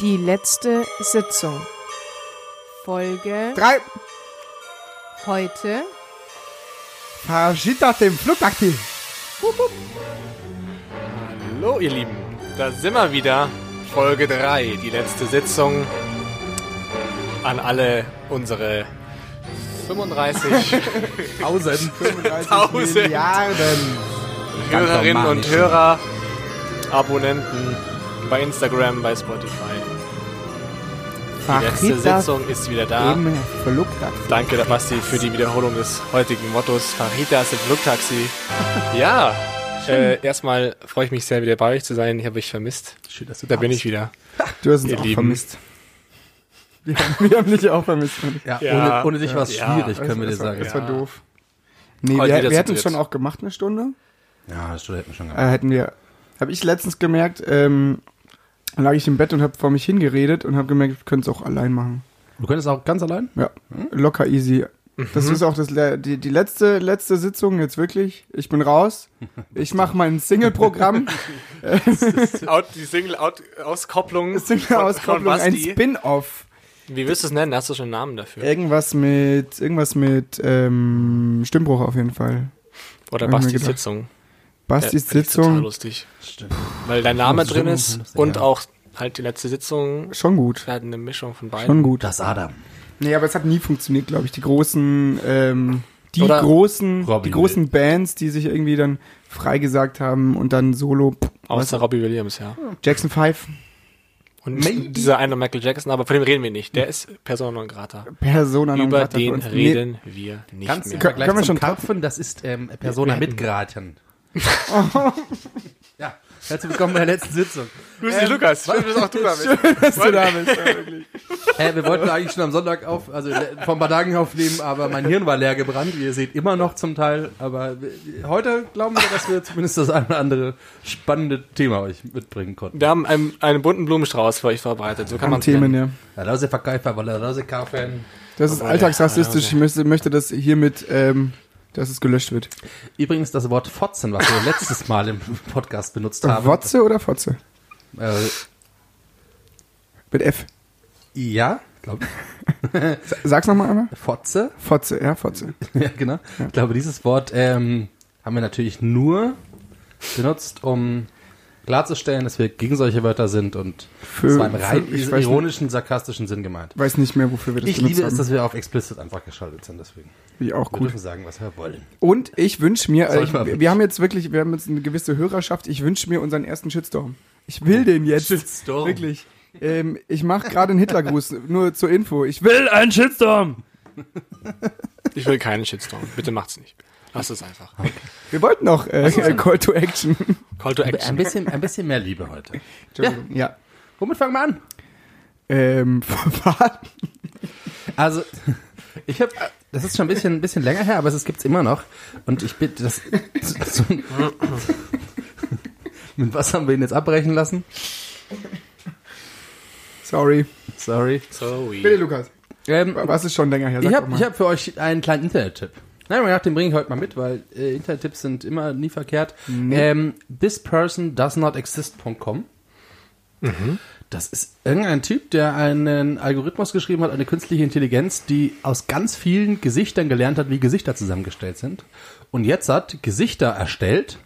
Die letzte Sitzung. Folge Drei. heute. Verschied aus dem Flugtaxi. Hallo ihr Lieben, da sind wir wieder. Folge 3, die letzte Sitzung. An alle unsere 35 Tausend. 35 Tausend. Milliarden. Hörerinnen und. Hörer, Abonnenten bei Instagram, bei Spotify. Die aus Sitzung ist wieder da. Danke, Basti, für die Wiederholung des heutigen Mottos. Faritas im Flugtaxi. Ja, äh, erstmal freue ich mich sehr, wieder bei euch zu sein. Ich habe euch vermisst. Schön, dass du Da bin ich wieder. Du hast uns Ihr auch Lieben. vermisst. Wir haben, wir haben dich auch vermisst. Ja, Ja. ohne, ohne dich war es Ja. schwierig, können wir dir das, war, sagen. das war doof. Nee, Heute wir, wir hätten es schon auch gemacht, eine Stunde. Ja, das hätten wir schon gemacht. Äh, hätten wir. Habe ich letztens gemerkt, ähm, lag ich im Bett und habe vor mich hingeredet und habe gemerkt, wir können es auch allein machen. Du könntest auch ganz allein? Ja, locker easy. Das ist auch das, die, die letzte, letzte Sitzung jetzt wirklich. Ich bin raus. Ich mache mein Single-Programm. Die Single-Auskopplung. Single-Auskopplung, ein Spin-Off. Wie willst du es nennen? Hast du schon einen Namen dafür? Irgendwas mit, irgendwas mit ähm, Stimmbruch auf jeden Fall. Oder ich mir Bastis. Sitzung. Ja, ich Total Sitzung, lustig. Stimmt. Weil dein Name drin ist und ja. auch halt die letzte Sitzung. schon gut. Wir hatten eine Mischung von beiden. Schon gut. Das Adam. Nee, aber es hat nie funktioniert, glaube ich. Die großen, ähm, die Oder großen, Robin die großen Bands, die sich irgendwie dann freigesagt haben und dann solo. pff, Außer Robbie Williams, ja. Jackson 5, Und Maybe. dieser eine Michael Jackson, aber von dem reden wir nicht. Der ist Persona non grata. Persona non Über grata für den reden wir nicht Ganz mehr. Können- wir schon Karpfen, das ist ähm, Persona mit Gratien. ja, herzlich willkommen bei der letzten Sitzung. Grüß dich, Lukas. Schön, dass auch du da bist. Dass du da bist, ja, wirklich. Äh, wir wollten eigentlich schon am Sonntag auf, also vor ein paar Tagen aufnehmen, aber mein Hirn war leer gebrannt. Wie ihr seht, immer noch zum Teil. Aber heute glauben wir, dass wir zumindest das eine oder andere spannende Thema euch mitbringen konnten. Wir haben einen, einen bunten Blumenstrauß für euch vorbereitet. So kann An man Themen, ja. La Rose Verkäufer. Das ist Aber alltagsrassistisch. ja, Ich möchte, möchte das hiermit, ähm, dass es gelöscht wird. Übrigens das Wort Fotzen, was wir letztes Mal im Podcast benutzt haben. Wotze oder Fotze? Äh, Mit F. ja, glaube Sag's nochmal einmal. Fotze. Fotze, ja, Fotze. Ja, genau. Ich glaube, dieses Wort ähm, haben wir natürlich nur benutzt, um klarzustellen, dass wir gegen solche Wörter sind und Für, es war im rein für, ich weiß, ironischen, sarkastischen Sinn gemeint. weiß nicht mehr, wofür wir das Ich benutzt liebe es, haben. dass wir auf explicit einfach geschaltet sind, deswegen. Wie auch Wir gut. dürfen sagen, was wir wollen. Und ich wünsche mir, äh, wir haben jetzt wirklich, wir haben jetzt eine gewisse Hörerschaft. Ich wünsche mir unseren ersten Shitstorm. Ich will den jetzt. Shitstorm. Wirklich. Ähm, ich mache gerade einen Hitlergruß, nur zur Info. Ich will einen Shitstorm. Ich will keinen Shitstorm. Bitte macht's nicht. Lass es einfach. Wir wollten noch äh, äh, Call to Action. Call to Ein Action. bisschen, ein bisschen mehr Liebe heute. Entschuldigung. Ja. Womit fangen wir an? Ähm? Also, ich habe, das ist schon ein bisschen, ein bisschen länger her, aber es gibt's immer noch. Und ich bitte, das, so, mit was haben wir ihn jetzt abbrechen lassen? Sorry. Sorry. Sorry. Bitte, Lukas. Ähm, Was ist schon länger her? Sag ich habe hab für euch einen kleinen Internet-Tipp. Nein, ich dachte, den bringe ich heute mal mit, weil äh, Internet-Tipps sind immer nie verkehrt. Ähm, thispersondoesnotexist.com Das ist irgendein Typ, der einen Algorithmus geschrieben hat, eine künstliche Intelligenz, die aus ganz vielen Gesichtern gelernt hat, wie Gesichter zusammengestellt sind. Und jetzt hat Gesichter erstellt,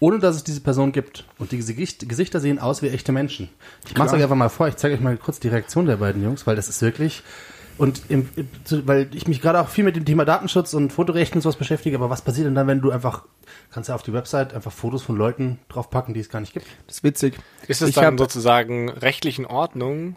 ohne dass es diese Person gibt. Und die Gesicht, Gesichter sehen aus wie echte Menschen. Ich mache es euch einfach mal vor, ich zeige euch mal kurz die Reaktion der beiden Jungs, weil das ist wirklich... Und im, weil ich mich gerade auch viel mit dem Thema Datenschutz und Fotorechten und sowas beschäftige, aber was passiert denn dann, wenn du einfach, kannst ja auf die Website einfach Fotos von Leuten draufpacken, die es gar nicht gibt? Das ist witzig. Ist es Ich dann sozusagen rechtlich in Ordnung,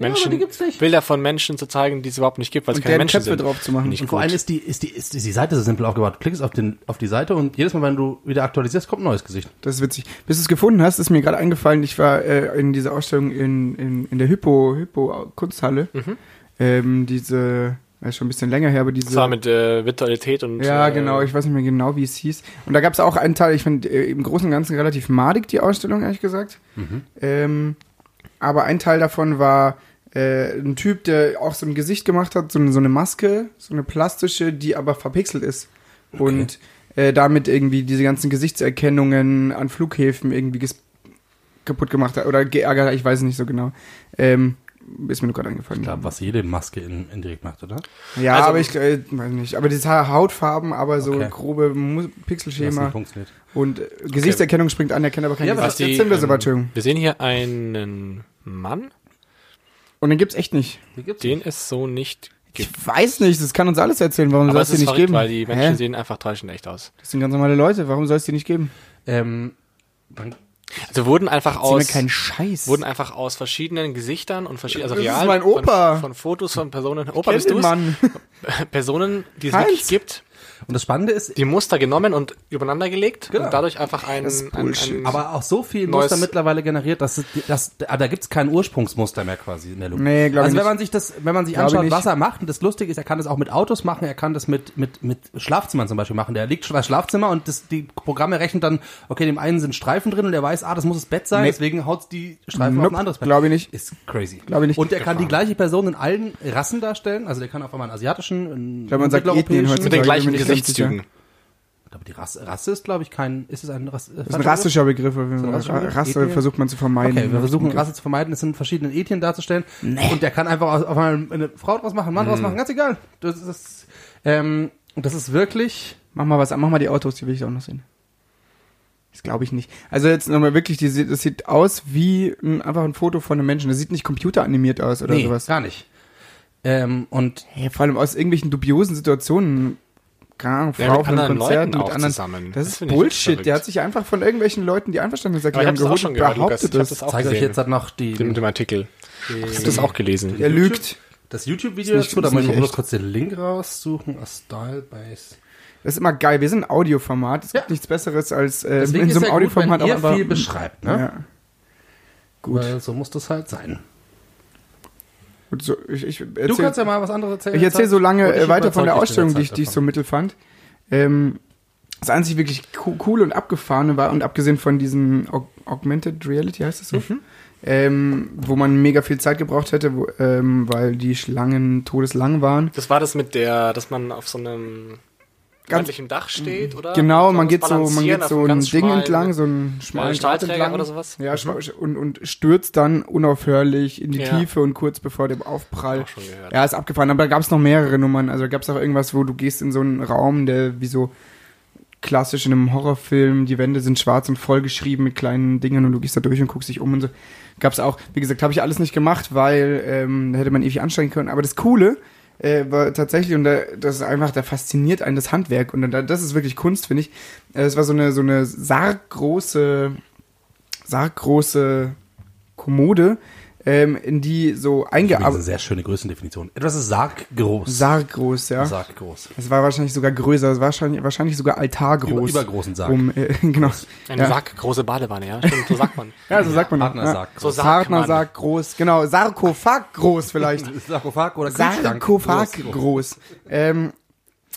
aber Menschen, nicht. Bilder von Menschen zu zeigen, die es überhaupt nicht gibt, weil es keine Menschen Köpfe sind? drauf zu machen. Nicht Und vor allem ist die, ist die, ist die Seite so simpel aufgebaut. Du klickst auf, den, auf die Seite und jedes Mal, wenn du wieder aktualisierst, kommt ein neues Gesicht. Das ist witzig. Bis du es gefunden hast, ist mir gerade eingefallen, ich war äh, in dieser Ausstellung in, in, in der Hypo, Hypo Kunsthalle. Mhm. Ähm, diese, ja, schon ein bisschen länger her, aber diese. Das war mit äh, Virtualität und ja, äh, genau, ich weiß nicht mehr genau, wie es hieß. Und da gab es auch einen Teil, ich finde äh, im Großen und Ganzen relativ madig, die Ausstellung, ehrlich gesagt. Ähm, aber ein Teil davon war äh, ein Typ, der auch so ein Gesicht gemacht hat, so eine, so eine Maske, so eine plastische, die aber verpixelt ist. Und äh, damit irgendwie diese ganzen Gesichtserkennungen an Flughäfen irgendwie kaputt gemacht hat oder geärgert hat, ich weiß es nicht so genau. Ähm, ist mir nur gerade eingefallen. Ich glaube, was jede Maske in, indirekt macht, oder? ja, Also- aber ich äh, weiß nicht. Aber diese Hautfarben, aber so Okay. grobe Pixelschema und äh, Gesichtserkennung springt an, erkennt aber kein Ja, aber Gesicht. Was die, Jetzt sind wir so ähm, wir sehen hier einen Mann, Und den gibt's echt nicht. Die gibt's den es so nicht Ich gibt. weiß nicht, das kann uns alles erzählen. Warum soll es es die ist nicht verrückt, geben? weil die Menschen Hä? sehen einfach täuschend echt aus. Das sind ganz normale Leute. Warum soll es die nicht geben? Ähm, dann, Also wurden einfach aus keinen Scheiß. wurden einfach aus verschiedenen Gesichtern und verschiedenen, also Das ist real mein Opa. Von, von Fotos von Personen, Opa bist? Mann. Personen, die es Heinz. wirklich gibt, und das Spannende ist, die Muster genommen und übereinander gelegt Genau. und dadurch einfach ein, Das ein, ein aber auch so viel Muster mittlerweile generiert, dass, es- dass ah, da gibt's kein Ursprungsmuster mehr quasi in der Luft. Nee, glaub ich Also wenn nicht. man sich das, wenn man sich Glaub anschaut, was er macht, und das Lustige ist, er kann das auch mit Autos machen, er kann das mit mit mit Schlafzimmern zum Beispiel machen. Der liegt schon bei Schlafzimmer und das, die Programme rechnen dann, okay, dem einen sind Streifen drin und der weiß, ah, das muss das Bett sein, Nee. deswegen haut die Streifen auf Nope, ein anderes Bett. glaub ich nicht. Ist crazy. Glaub ich nicht. Und er kann die gleiche Person in allen Rassen darstellen. Also der kann auf einmal einen asiatischen, einen Ich glaube, man sagt mitteleuropäischen- mit den gleichen Gesichtszügen. Aber die Rasse, Rasse ist, glaube ich, kein. Ist es ein Rasse? Das ist ein rassischer Begriff. jeden ein rassischer Begriff? Rasse Ethnien? versucht man zu vermeiden. Okay, wir versuchen Rasse zu vermeiden, es sind verschiedene Ethien darzustellen. Und der kann einfach auf einmal eine Frau draus machen, einen Mann draus machen, ganz egal. Das ist, ähm, und das ist wirklich. Mach mal was mach mal die Autos, die will ich auch noch sehen. Das glaube ich nicht. Also jetzt nochmal wirklich, die, das sieht aus wie ein, einfach ein Foto von einem Menschen. Das sieht nicht computeranimiert aus oder nee, sowas. gar nicht. Ähm, und Hey, vor allem aus irgendwelchen dubiosen Situationen. Keine Ahnung, Ja, Frau mit von einem anderen Konzert Leuten mit auch anderen. zusammen. Das, Das ist Bullshit. Der hat sich einfach von irgendwelchen Leuten die Aber ich Einverständniserklärung habe das auch geholt schon und gehört, Lukas. behauptet Ich habe das. das auch zeige euch gesehen. jetzt halt noch die, mit dem Artikel. Ich habe das auch gelesen. Er lügt. das YouTube-Video dazu. Da muss ich echt. kurz den Link raussuchen. A Style Base. Das ist immer geil. Wir sind ein Audioformat. Es Ja. gibt nichts Besseres als äh, in so einem ja gut, wenn Audioformat ihr auch einfach. viel beschreibt, ne? Ja. Gut. Weil so muss das halt sein. Gut, so, ich, ich Du erzähl, kannst ja mal was anderes erzählen. Ich erzähle so lange äh, weiter von der Ausstellung, die ich, die ich so mittel fand. Ähm, das einzig wirklich co- cool und abgefahrene war, und abgesehen von diesem Aug Augmented Reality, heißt das so? Mhm. Ähm, wo man mega viel Zeit gebraucht hätte, wo, ähm, weil die Schlangen todeslang waren. Das war das mit der, dass man auf so einem Ganz- seitlichem Dach steht, oder? Genau, man geht so, man geht so ein Ding entlang, so einen schmalen Grat entlang. oder sowas? Ja, und, und stürzt dann unaufhörlich in die Ja. Tiefe und kurz bevor dem Aufprall. Ja, ist abgefahren. Aber da gab es noch mehrere Nummern. Also gab es auch irgendwas, wo du gehst in so einen Raum, der wie so klassisch in einem Horrorfilm, die Wände sind schwarz und vollgeschrieben mit kleinen Dingen und du gehst da durch und guckst dich um und so. Gab's auch, wie gesagt, habe ich alles nicht gemacht, weil ähm, da hätte man ewig anstrengen können. Aber das Coole äh, war tatsächlich, und da, das ist einfach, da fasziniert einen das Handwerk. Und da, das ist wirklich Kunst, finde ich. Äh, Es war so eine, so eine sarggroße, sarggroße Kommode, ähm, in die so Das ist eine eingearbeitet. sehr schöne Größendefinition. Etwas ist sarggroß. Sarggroß, ja. Sarggroß. Es war wahrscheinlich sogar größer, es war wahrscheinlich, wahrscheinlich sogar altargroß. Über- übergroßen Sarg. Um, äh, genau. Eine ja. Sack, große Badewanne, ja, stimmt, so sagt man. Ja, so sagt man. Partnersarg. Ja. So sagt Partner man. sagt groß, genau. Sarkophag groß vielleicht. Sarkophag oder Kühlschrank. Sarkophag Groß. groß. Ähm,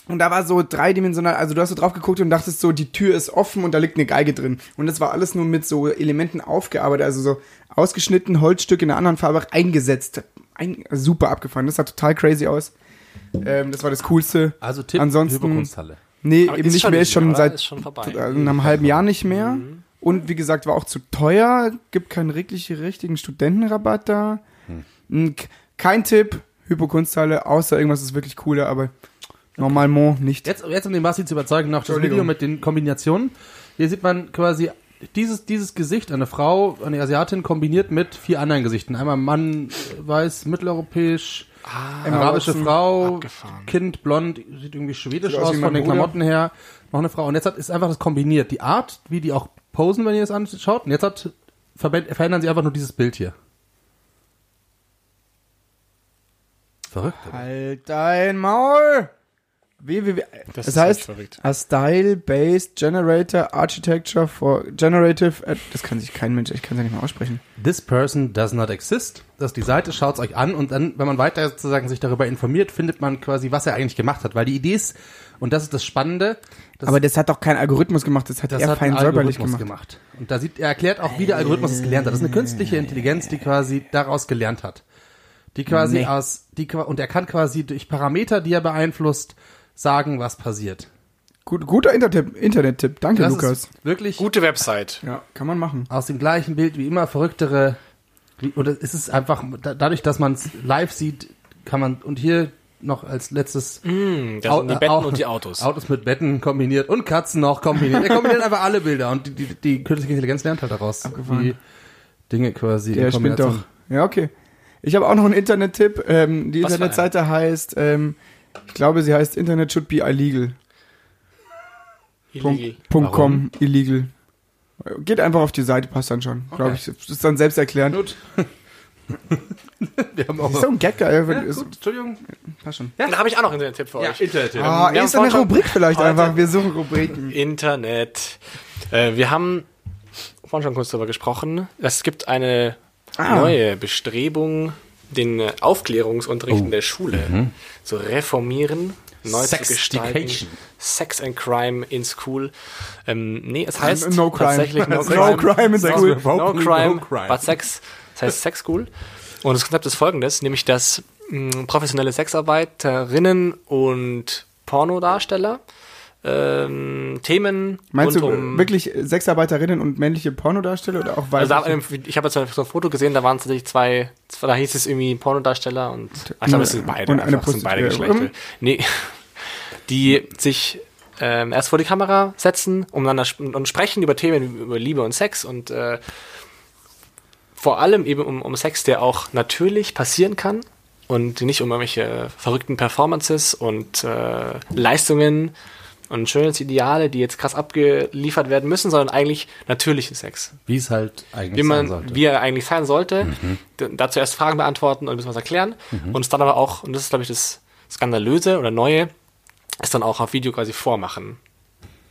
und da war so dreidimensional, also du hast so drauf geguckt und dachtest so, die Tür ist offen und da liegt eine Geige drin. Und das war alles nur mit so Elementen aufgearbeitet, also so ausgeschnitten, Holzstück in einer anderen Farbe eingesetzt. Ein, super abgefahren, das sah total crazy aus. Ähm, das war das Coolste. Also Tipp, Ansonsten- Hyperkunsthalle. Nee, Aber eben nicht mehr, ist schon oder? seit Ist schon äh, einem halben Jahr nicht mehr. Und wie gesagt, war auch zu teuer, gibt keinen richtig, richtigen Studentenrabatt da. Hm, Kein Tipp, Hypokunsthalle, außer irgendwas ist wirklich cooler, aber normalement nicht. Jetzt, jetzt um den Basti zu überzeugen, noch das. Video mit den Kombinationen. Hier sieht man quasi dieses, dieses Gesicht, eine Frau, eine Asiatin, kombiniert mit vier anderen Gesichten. Einmal Mann, weiß, mitteleuropäisch, Emma arabische Frau, abgefahren. Kind, blond, sieht irgendwie schwedisch Sieht aus aus von den Bruder. Klamotten her. Noch eine Frau. Und jetzt hat, ist einfach das kombiniert. Die Art, wie die auch posen, wenn ihr es anschaut. Und jetzt hat, verändern sie einfach nur dieses Bild hier. Verrückt. oder? Halt dein Maul! Www. Das Das, ist heißt, a style-based generator architecture for generative. ad- Das kann sich kein Mensch, ich kann es ja nicht mal aussprechen. This person does not exist. Das ist die Seite, schaut's euch an und dann, wenn man weiter sozusagen sich darüber informiert, findet man quasi, was er eigentlich gemacht hat. Weil die Idee ist, und das ist das Spannende, das, Aber das hat doch kein Algorithmus gemacht, das hat das er hat fein ein säuberlich Algorithmus gemacht. gemacht. Und da sieht, er erklärt auch, wie der Algorithmus es gelernt hat. Das ist eine künstliche Intelligenz, die quasi daraus gelernt hat. Die quasi Nee. aus, die, und er kann quasi durch Parameter, die er beeinflusst, sagen, was passiert. Gut, guter Internet- Internet-Tipp. Danke, Das Lukas. ist wirklich Gute Website. Ja, kann man machen. aus dem gleichen Bild wie immer verrücktere. Oder ist es einfach, da- dadurch, dass man es live sieht, kann man, und hier noch als letztes. Hm, das Au- sind die äh, Betten Au- und die Autos. Autos mit Betten kombiniert und Katzen noch kombiniert. Er kombiniert einfach alle Bilder und die, die, die künstliche Intelligenz lernt halt daraus, wie Dinge quasi Der in spinnt doch. Ja, okay. Ich habe auch noch einen Internet-Tipp. Ähm, die Was Internetseite heißt, ähm, ich glaube, sie heißt Internet should be illegal. Illegal. Punkt? .com, illegal. Geht einfach auf die Seite, passt dann schon. Glaube ich. Das ist dann selbst erklärend. Gut. Wir haben auch Ist so ein Gag, äh, ja, ist, gut, Entschuldigung. passt schon. Da habe ich auch noch einen Internet-Tipp für euch. Internet. Ah, wir haben ist eine Rubrik vielleicht heute- einfach. Wir suchen Rubriken. Internet. Äh, wir haben vorhin schon kurz darüber gesprochen. Es gibt eine Ah. neue Bestrebung, den äh, Aufklärungsunterricht Oh. in der Schule zu reformieren, neu zu gestalten. Sex and Crime in School. Ähm, nee, es heißt No crime. tatsächlich No No Crime. crime in no, school. No crime, No crime. but Sex. Das heißt Sex School. Und das Konzept ist folgendes, nämlich dass mh, professionelle Sexarbeiterinnen und Pornodarsteller ähm, Themen Meinst du um wirklich Sexarbeiterinnen und männliche Pornodarsteller oder auch also weibliche? ähm, ich habe jetzt so ein Foto gesehen, da waren es tatsächlich zwei, da hieß es irgendwie Pornodarsteller und ach, ich glaube, es sind beide, Und eine sind beide. Geschlechter. Nee, die sich ähm, erst vor die Kamera setzen um dann und sprechen über Themen über Liebe und Sex und äh, vor allem eben um, um Sex, der auch natürlich passieren kann und nicht um irgendwelche verrückten Performances und äh, Leistungen und Schönheitsideale, die jetzt krass abgeliefert werden müssen, sondern eigentlich natürlichen Sex Wie es halt eigentlich wie man, sein sollte. wie er eigentlich sein sollte, Mhm. dazu erst Fragen beantworten und ein bisschen was erklären und es dann aber auch, und das ist glaube ich das Skandalöse oder Neue, es dann auch auf Video quasi vormachen.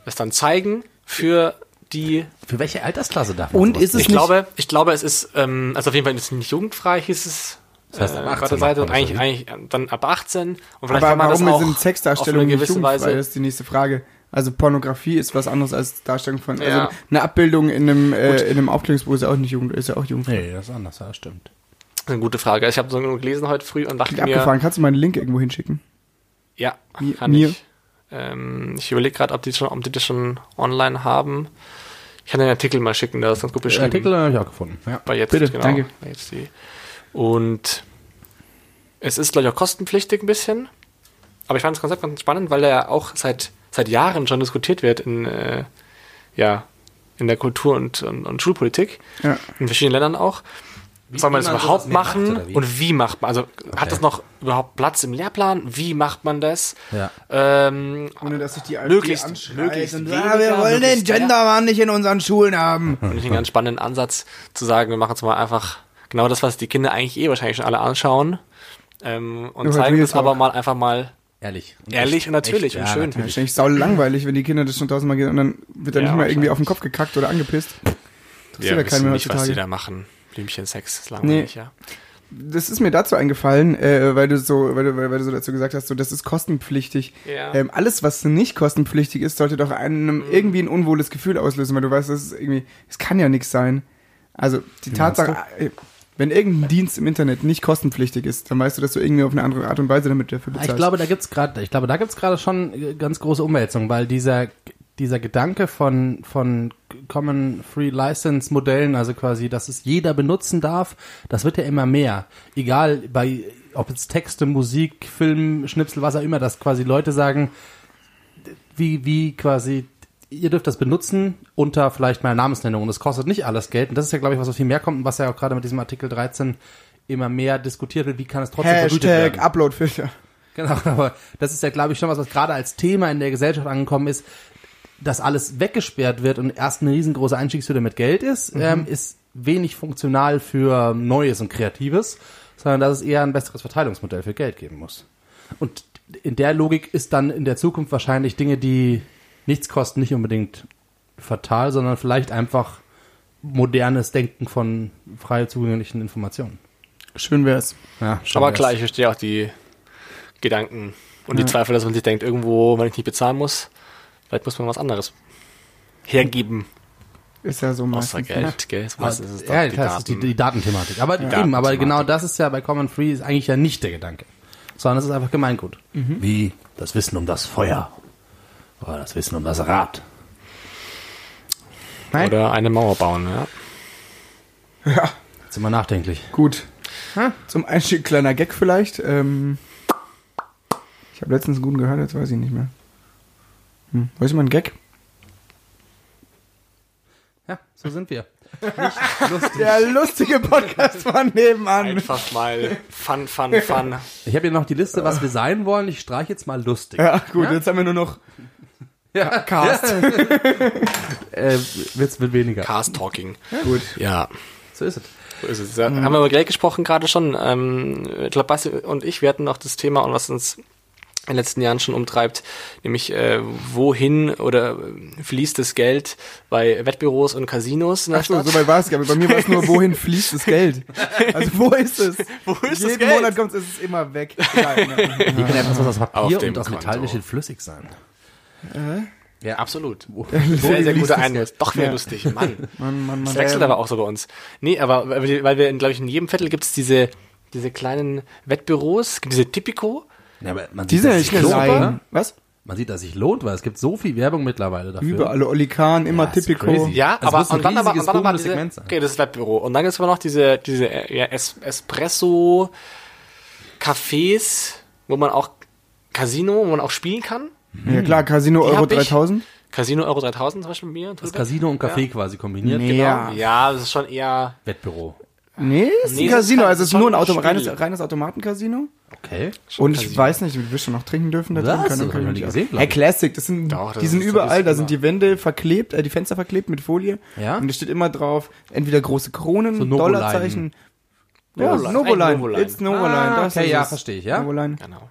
Es dann zeigen für die, Für welche Altersklasse darf man Und sowas ist es ich nicht- glaube, ich glaube, es ist, ähm, also auf jeden Fall ist es nicht jugendfrei, hieß es. Das heißt, ab äh, 18 auf der Seite macht und eigentlich, eigentlich dann ab 18 und vielleicht Aber kann man warum das auch sind auf eine Sexdarstellungen nicht gewisse jugendfrei? Weise Das ist die nächste Frage. Also Pornografie ist was anderes als Darstellung von, Ja. also eine Abbildung in einem, äh, in einem Aufklärungsbuch ist ja auch nicht jugend, ist ja auch jugendfrei. Nee, das ist anders, ja, stimmt. Das ist eine gute Frage. Ich habe so genug gelesen heute früh und dachte Klingt mir, abgefahren. Kannst du mal einen Link irgendwo hinschicken? Ja, Mi- kann mir? ich. Ähm, ich überlege gerade, ob die schon, ob die das schon online haben. Ich kann den Artikel mal schicken, der ist ganz gut Den beschrieben. Artikel habe ich auch gefunden. Ja. Bei jetzt, Bitte, genau, danke. Bei jetzt die. Und es ist, glaube ich, auch kostenpflichtig ein bisschen. Aber ich fand das Konzept ganz spannend, weil er auch seit, seit Jahren schon diskutiert wird in, äh, ja, in der Kultur- und, und, und Schulpolitik. Ja. In verschiedenen Ländern auch. Soll man wie das überhaupt macht, machen oder wie? und wie macht man? Also hat das noch überhaupt Platz im Lehrplan? Wie macht man das? Ja. Ähm, Ohne dass sich die AfD Möglichst- möglichst und, weniger, ah, wir wollen den. Gendermann nicht in unseren Schulen haben. Finde ich einen ganz spannenden Ansatz zu sagen, wir machen jetzt mal einfach genau das, was die Kinder eigentlich eh wahrscheinlich schon alle anschauen. Ähm, und Nur zeigen das aber mal einfach mal Ehrlich. Und ehrlich echt- und natürlich echt, und ja, schön. Ja, natürlich. wahrscheinlich sau langweilig, wenn die Kinder das schon tausendmal gehen und dann wird da Ja, nicht mal irgendwie auf den Kopf gekackt oder angepisst. Wir Interessiert ja wissen keinen mehr nicht, was die heutzutage. da machen. Blümchensex ist langweilig, ja. Das ist mir dazu eingefallen, äh, weil du so, weil du, weil, weil du so dazu gesagt hast, so das ist kostenpflichtig. Ja. Ähm, alles, was nicht kostenpflichtig ist, sollte doch einem irgendwie ein unwohles Gefühl auslösen, weil du weißt, das ist irgendwie, es kann ja nichts sein. Also die Tatsache, äh, wenn irgendein Dienst im Internet nicht kostenpflichtig ist, dann weißt du, dass du irgendwie auf eine andere Art und Weise damit dafür bezahlst. Ich glaube, da gibt's gerade, ich glaube, da gibt's gerade schon äh, ganz große Umwälzungen, weil dieser dieser Gedanke von von Common Free License Modellen, also quasi, dass es jeder benutzen darf, das wird ja immer mehr. Egal bei ob jetzt Texte, Musik, Film, Schnipsel, was auch immer, dass quasi Leute sagen, wie wie quasi ihr dürft das benutzen unter vielleicht meiner Namensnennung und es kostet nicht alles Geld und das ist ja glaube ich was was viel mehr kommt und was ja auch gerade mit diesem Artikel 13 immer mehr diskutiert wird, wie kann es trotzdem vergütet werden. Hashtag Uploadfilter. Genau, aber das ist ja, glaube ich, schon was, was gerade als Thema in der Gesellschaft angekommen ist, dass alles weggesperrt wird und erst eine riesengroße Einstiegshürde mit Geld ist, ähm, ist wenig funktional für Neues und Kreatives, sondern dass es eher ein besseres Verteilungsmodell für Geld geben muss. Und in der Logik ist dann in der Zukunft wahrscheinlich Dinge, die nichts kosten, nicht unbedingt fatal, sondern vielleicht einfach modernes Denken von frei zugänglichen Informationen. Schön wär's. Ja, schon Aber wär's. klar, ich verstehe auch die Gedanken und die Zweifel, dass man sich denkt, irgendwo, wenn ich nicht bezahlen muss, vielleicht muss man was anderes hergeben, Ist ja so außer meistens. Geld, gell? Meistens ist es doch ja, die klar, das ist die, Daten. die Datenthematik. Aber eben, Datenthematik. aber genau das ist ja bei Common Free ist eigentlich ja nicht der Gedanke, sondern es ist einfach Gemeingut. Mhm. Wie das Wissen um das Feuer. Oh, das Wissen um das Rad. Nein? Oder eine Mauer bauen, ja. Ja, Jetzt sind wir nachdenklich. gut. Zum Einstieg kleiner Gag vielleicht. Ähm, ich habe letztens einen guten gehört, jetzt weiß ich nicht mehr. Hm. Weiß ich mal einen Gag? Ja, so sind wir. Nicht lustig. Der lustige Podcast von nebenan. Einfach mal Fun, Fun, Fun. Ich habe hier noch die Liste, was wir sein wollen. Ich streiche jetzt mal lustig. Ja, gut, jetzt haben wir nur noch Ja. Cast. Äh, wird's mit weniger. Cast Talking. Gut. Ja. So ist es. So ist es. Ja, Haben wir über Geld gesprochen gerade schon. Ähm, ich glaube, Basti und ich, wir hatten noch das Thema und was uns in den letzten Jahren schon umtreibt, nämlich äh, wohin oder äh, fließt das Geld bei Wettbüros und Casinos in der Achso, Stadt? so weit war es gar nicht. Bei mir war es nur, wohin fließt das Geld? Also wo ist es? Wo ist das Jeden Geld? Monat kommt es, ist es immer weg. Egal, ne? Wie kann etwas aus Auf Papier dem und aus. Metall nicht flüssig sein? Ja, absolut. Sehr, Sehr, sehr guter Einwurf. Doch wieder Ja. lustig. Mann. Mann, Mann, Das wechselt aber auch so bei uns. Nee, aber weil wir, glaube ich, in jedem Viertel gibt es diese, diese kleinen Wettbüros, es gibt diese Tipico. Ja, aber man Die sieht, sind nicht lohnt? Was? Man sieht, dass sich lohnt, weil es gibt so viel Werbung mittlerweile dafür. Überall Oli Kahn, immer Ja, Tipico. crazy. Ja, Also aber und dann aber, und dann aber diese, Segment sein. okay, das ist Wettbüro. Und dann gibt es aber noch diese, diese äh, ja, es Espresso Cafés, wo man auch Casino, wo man auch spielen kann. Ja klar, Casino Die Euro hab ich. 3000. Casino Euro 3000 zum Beispiel mit mir. Das Casino und Café quasi kombiniert. Nee. Genau. Ja. Ja, das ist schon eher. Wettbüro. Nee, ist Nee, ein das Casino. kann- Also es ist schon nur ein ein Auto, Spiel. reines, reines Automatencasino. Okay. Und ich Casino. weiß nicht, wir schon noch trinken dürfen da drin. Was? Kann, Das hab ich noch nicht nie gesehen, glaub Hey, ich. Classic, das sind, Doch, das die sind ist- das überall, ist da sind die Wände verklebt, äh, die Fenster verklebt mit Folie. Ja? Und da steht immer drauf, entweder große Kronen, So Novoline. Dollarzeichen. Ja, Novoline. Novoline. Ein Novoline. It's Novoline. Ah, das okay, ist ja, es. verstehe ich, ja. Novoline. Genau.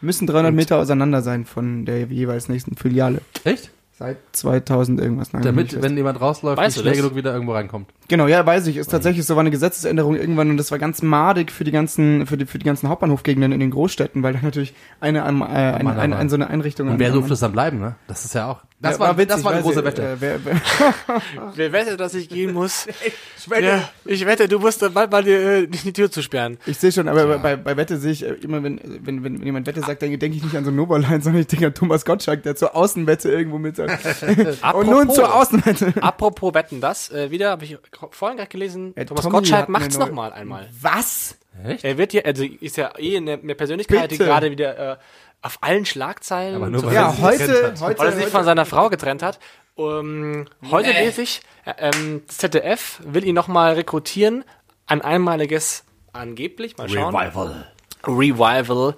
Müssen 300 Meter auseinander sein von der jeweils nächsten Filiale. Echt? Seit 2000 irgendwas. Nein, Damit, wenn jemand rausläuft, Weißt schnell das? genug wieder irgendwo reinkommt. Genau, ja, weiß ich. Ist tatsächlich so war eine Gesetzesänderung irgendwann und das war ganz madig für die ganzen, für die, für die ganzen Hauptbahnhofgegenden in den Großstädten, weil da natürlich eine, eine, äh, eine, eine, eine so eine Einrichtung. Und wer durfte es dann bleiben, ne? Das ist ja auch. Das Ja, war, witzig, das war eine große ich, Wette. Äh, wer, wer, Wer wettet, dass ich gehen muss? ich wette, Ja, ich wette, du musst dann bald mal die, äh, die Tür zusperren. Ich sehe schon, aber bei, bei Wette sehe ich äh, immer, wenn, wenn, wenn, wenn jemand Wette sagt, dann denke ich nicht an so Novoline, sondern ich denke an Thomas Gottschalk, der zur Außenwette irgendwo mit sagt. Und nun zur Außenwette. Apropos Wetten, das äh, wieder habe ich vorhin gerade gelesen. Ja, Thomas Tommy Gottschalk macht's eine noch neue- mal einmal. Was? Echt? Er wird ja, also ist ja eh eine, eine Persönlichkeit, die Bitte. gerade wieder äh, auf allen Schlagzeilen Aber und nur so weil Ja, er sich heute, heute, weil er sich heute von seiner Frau getrennt hat. Um, heute Nee. lese ich, äh, ähm, ZDF will ihn nochmal rekrutieren. Ein einmaliges, angeblich, mal schauen. Revival. Revival.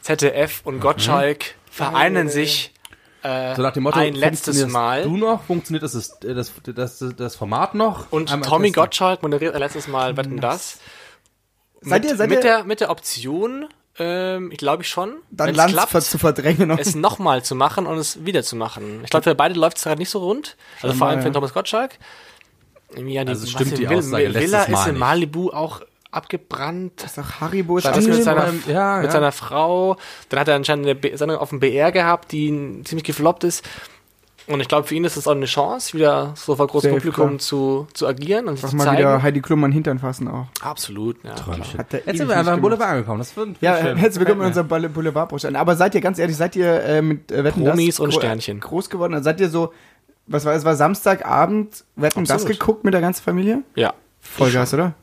ZDF und Gottschalk vereinen sich äh, So nach dem Motto, ein letztes Mal. du noch? Funktioniert das, das, das, das, das Format noch? Und Einmal Tommy testen. Gottschalk moderiert ein letztes Mal Wetten das. Seid mit, ihr- seid mit, ihr- der, mit der Option, ähm, ich glaube ich schon, dann Lanz klappt, zu verdrängen. Noch. es nochmal zu machen und es wieder zu machen. Ich glaube, für beide läuft es gerade nicht so rund. Also vor allem ja. für den Thomas Gottschalk. Ja, die, Also stimmt was die Will- Aussage Villa ist in nicht. Malibu auch abgebrannt. ist doch Haribo ist mit seiner, ja, mit ja. seiner Frau. Dann hat er anscheinend eine B- Sendung auf dem BR gehabt, die ziemlich gefloppt ist. Und ich glaube, für ihn ist es auch eine Chance, wieder so vor großem Publikum zu, zu agieren und sich zu mal zeigen. wieder Heidi Klum an den Hintern fassen auch. Absolut, ja. klar. Hat der Jetzt sind wir einfach im. Boulevard angekommen. Das wird Ja, schön. herzlich willkommen in unserem Boule- Boulevardbruststand. Aber seid ihr ganz ehrlich, seid ihr äh, mit äh, Wetten Promis das und gro- Sternchen. groß geworden? Also seid ihr so, was war es, war Samstagabend Wetten das Absolut. geguckt mit der ganzen Familie? Ja. Vollgas, oder?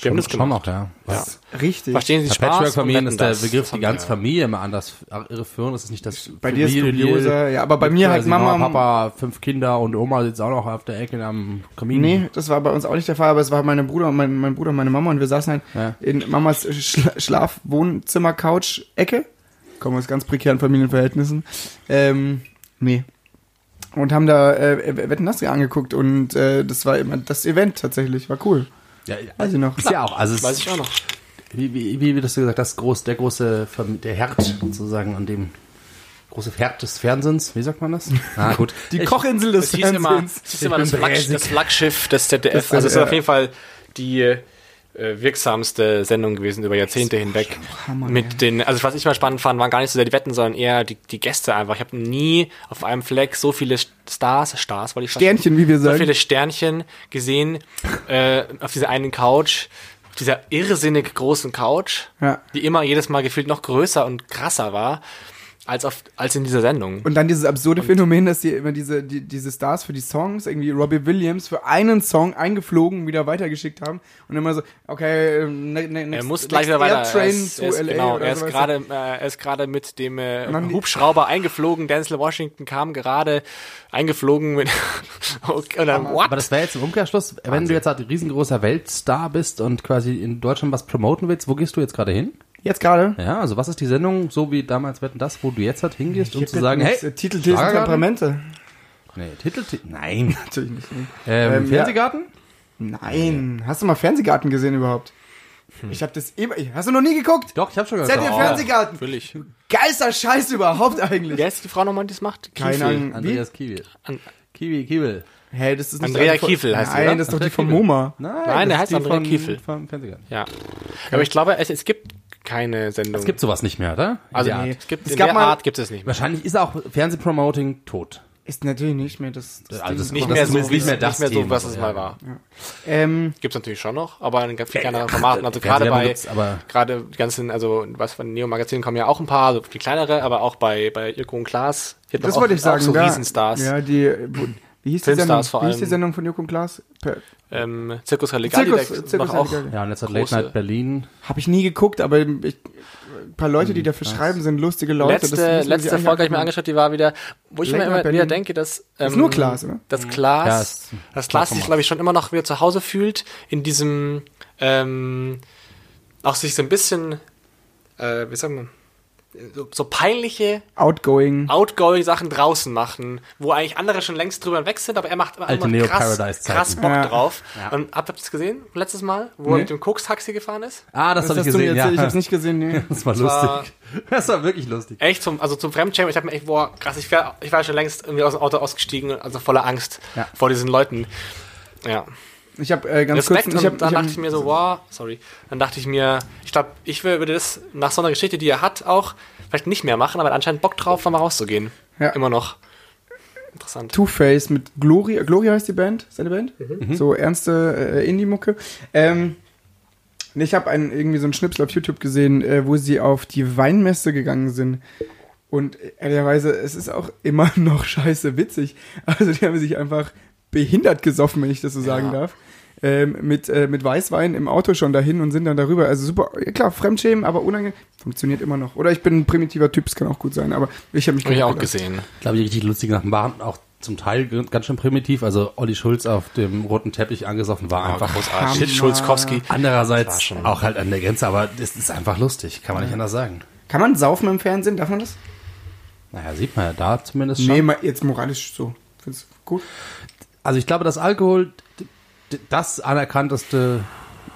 Wir haben das schon noch, ja. Ja. Richtig. Verstehen Sie Spaß? Patchwork-Familien ist der. Begriff die ganze. Familie immer anders irreführend. Das ist nicht das Bei dir ist dubioser, ja, aber bei mir halt quasi Mama- Papa, fünf Kinder und Oma sitzt auch noch auf der Ecke am Kamin. Nee, das war bei uns auch nicht der Fall, aber es war mein Bruder und mein, mein Bruder und meine Mama und wir saßen halt Ja. in Mamas Schla Schlaf-, Wohnzimmer, Couch, Ecke. Kommen aus ganz prekären Familienverhältnissen. Ähm, nee. Und haben da äh, Wetten das angeguckt und äh, das war immer das Event tatsächlich, war cool. Ja. Weiß ich noch. Ist ja auch. Also Weiß ich auch noch. Wie, wie, wie würdest du gesagt, das groß, der große, der Herd sozusagen an dem große Herd des Fernsehens, wie sagt man das? Ah, gut. Die Ich- Kochinsel des Das hieß immer, Fernsehens. das, hieß immer bin das, das Flaggschiff des ZDF. Das, also es ist auf jeden Fall die wirksamste Sendung gewesen über Jahrzehnte hinweg. Hammer, mit den, also was ich mal spannend fand, waren gar nicht so sehr die Wetten, sondern eher die, die Gäste einfach. Ich habe nie auf einem Fleck so viele Stars, Stars, wollte ich Sternchen, wie wir so sagen. viele Sternchen gesehen äh, auf dieser einen Couch, auf dieser irrsinnig großen Couch, Ja. die immer jedes Mal gefühlt noch größer und krasser war. Als, auf, als in dieser Sendung. Und dann dieses absurde Phänomen, dass die immer diese, die, diese Stars für die Songs, irgendwie Robbie Williams, für einen Song eingeflogen, wieder weitergeschickt haben. Und immer so, okay, ne, ne, er next, muss gleich next wieder weiter. Train er ist, zu er ist, LA genau, oder er ist sowas. gerade, äh, er ist gerade mit dem äh, Hubschrauber eingeflogen. Denzel Washington kam gerade eingeflogen mit. okay, und dann, what? Aber das wäre jetzt im Umkehrschluss, wenn du jetzt halt ein riesengroßer Weltstar bist und quasi in Deutschland was promoten willst, wo gehst du jetzt gerade hin? Jetzt gerade. Ja, also was ist die Sendung, so wie damals Wetten das, wo du jetzt halt hingehst, um zu sagen, hey. Titel, Schlagergarten? Temperamente. Nee, Titel, nein. Natürlich nicht. nee. Ähm, Ähm, Fernsehgarten? Nein. Hast du mal Fernsehgarten gesehen überhaupt? Ich habe das immer. Hast du noch nie geguckt? Doch, ich habe schon Seid ihr gesagt. Fernsehgarten? Natürlich. Geilster Scheiß überhaupt eigentlich. Wer ist die Frau nochmal, die das macht? Keine. Ahnung. Andreas Kiewel. An- Kiwi, Kiewel. Hä, das ist nicht Andrea Kiefel heißt Nein, oder? das ist doch die Andrea von Kiefel. MoMA. Nein, Nein, der das heißt Andrea von- Kiefel. Vom Fernsehgarten. Ja. Aber ich glaube, es, es gibt keine Sendung. Es gibt sowas nicht mehr, oder? In also Art. es gibt Es in gab der mal- Art gibt es nicht mehr. Wahrscheinlich ist auch Fernsehpromoting tot. Ist natürlich nicht mehr das. das Also das- Ding. Nicht das mehr ist so, nicht wie es- mehr das nicht mehr so, was es ja. mal war. ähm, Gibt es natürlich schon noch, aber in ganz viel kleineren Formaten. Also gerade bei, gibt's, gerade die ganzen, also was von Neo-Magazinen kommen ja auch ein paar, also viel kleinere, aber auch bei, bei Joko und Klaas. Hier das wollte ich sagen. Auch so da, Riesenstars. Ja, die. Wo, wie hieß die Sendung? vor Wie hieß die. Sendung von Joko und Klaas? Ähm, Zirkus Halligalli, Zirkus- der Zirkus macht auch. Ja, und jetzt hat Große- Late Night Berlin. Habe ich nie geguckt, aber ich, ein paar Leute, die dafür schreiben, sind lustige Leute. letzte, Das letzte Folge habe ich mir angeschaut, die war wieder, wo ich Late mir immer wieder Berlin. denke, dass ähm, Ist nur Klaas, oder? dass Klaas, Klaas. dass Klaas sich, glaube ich, schon immer noch wieder zu Hause fühlt in diesem ähm, auch sich so ein bisschen äh, wie sagen wir so, so peinliche Outgoing. outgoing Sachen draußen machen, wo eigentlich andere schon längst drüber weg sind, aber er macht immer, immer Neo krass, krass Bock Ja. drauf. Ja. Und habt ihr das gesehen letztes Mal, wo er Nee. mit dem Koks-Taxi gefahren ist? Ah, das, Das habe ich gesehen, erzählt, ich ja. hab's nicht gesehen. Nee. Das war lustig. Das war wirklich lustig. Echt zum, also zum Fremdschämen. Ich habe mir echt, boah, krass, ich, wär, ich war schon längst irgendwie aus dem Auto ausgestiegen, also voller Angst Ja. vor diesen Leuten. Ja. Ich habe äh, ganz Respekt. kurz. und Ich hab, dann ich dachte ich mir so, wow, sorry. Dann dachte ich mir, ich glaube, ich würde das nach so einer Geschichte, die er hat, auch vielleicht nicht mehr machen, aber er hat anscheinend Bock drauf, mal rauszugehen. Ja. Immer noch. Interessant. Two-Face mit Gloria. Gloria heißt die Band, seine Band. Mhm. So ernste äh, Indie-Mucke. Ähm, und ich habe irgendwie so einen Schnipsel auf YouTube gesehen, äh, wo sie auf die Weinmesse gegangen sind. Und ehrlicherweise, es ist auch immer noch scheiße witzig. Also die haben sich einfach behindert gesoffen, wenn ich das so sagen darf. Ähm, mit, äh, mit Weißwein im Auto schon dahin und sind dann darüber. Also super, ja klar, Fremdschämen, aber unangenehm. Funktioniert immer noch. Oder ich bin ein primitiver Typ, es kann auch gut sein, aber ich habe mich Habe ich auch gedacht. gesehen. Ich glaube, die richtig lustigen Sachen waren auch zum Teil ganz schön primitiv. Also Olli Schulz auf dem roten Teppich angesoffen war einfach großartig. Shit, Schulzkowski. Andererseits auch halt an der Grenze, aber es ist einfach lustig, kann man nicht anders sagen. Kann man saufen im Fernsehen? Darf man das? Naja, sieht man ja da zumindest schon. Nee, mal jetzt moralisch so. Find's gut. Also ich glaube, dass Alkohol das anerkannteste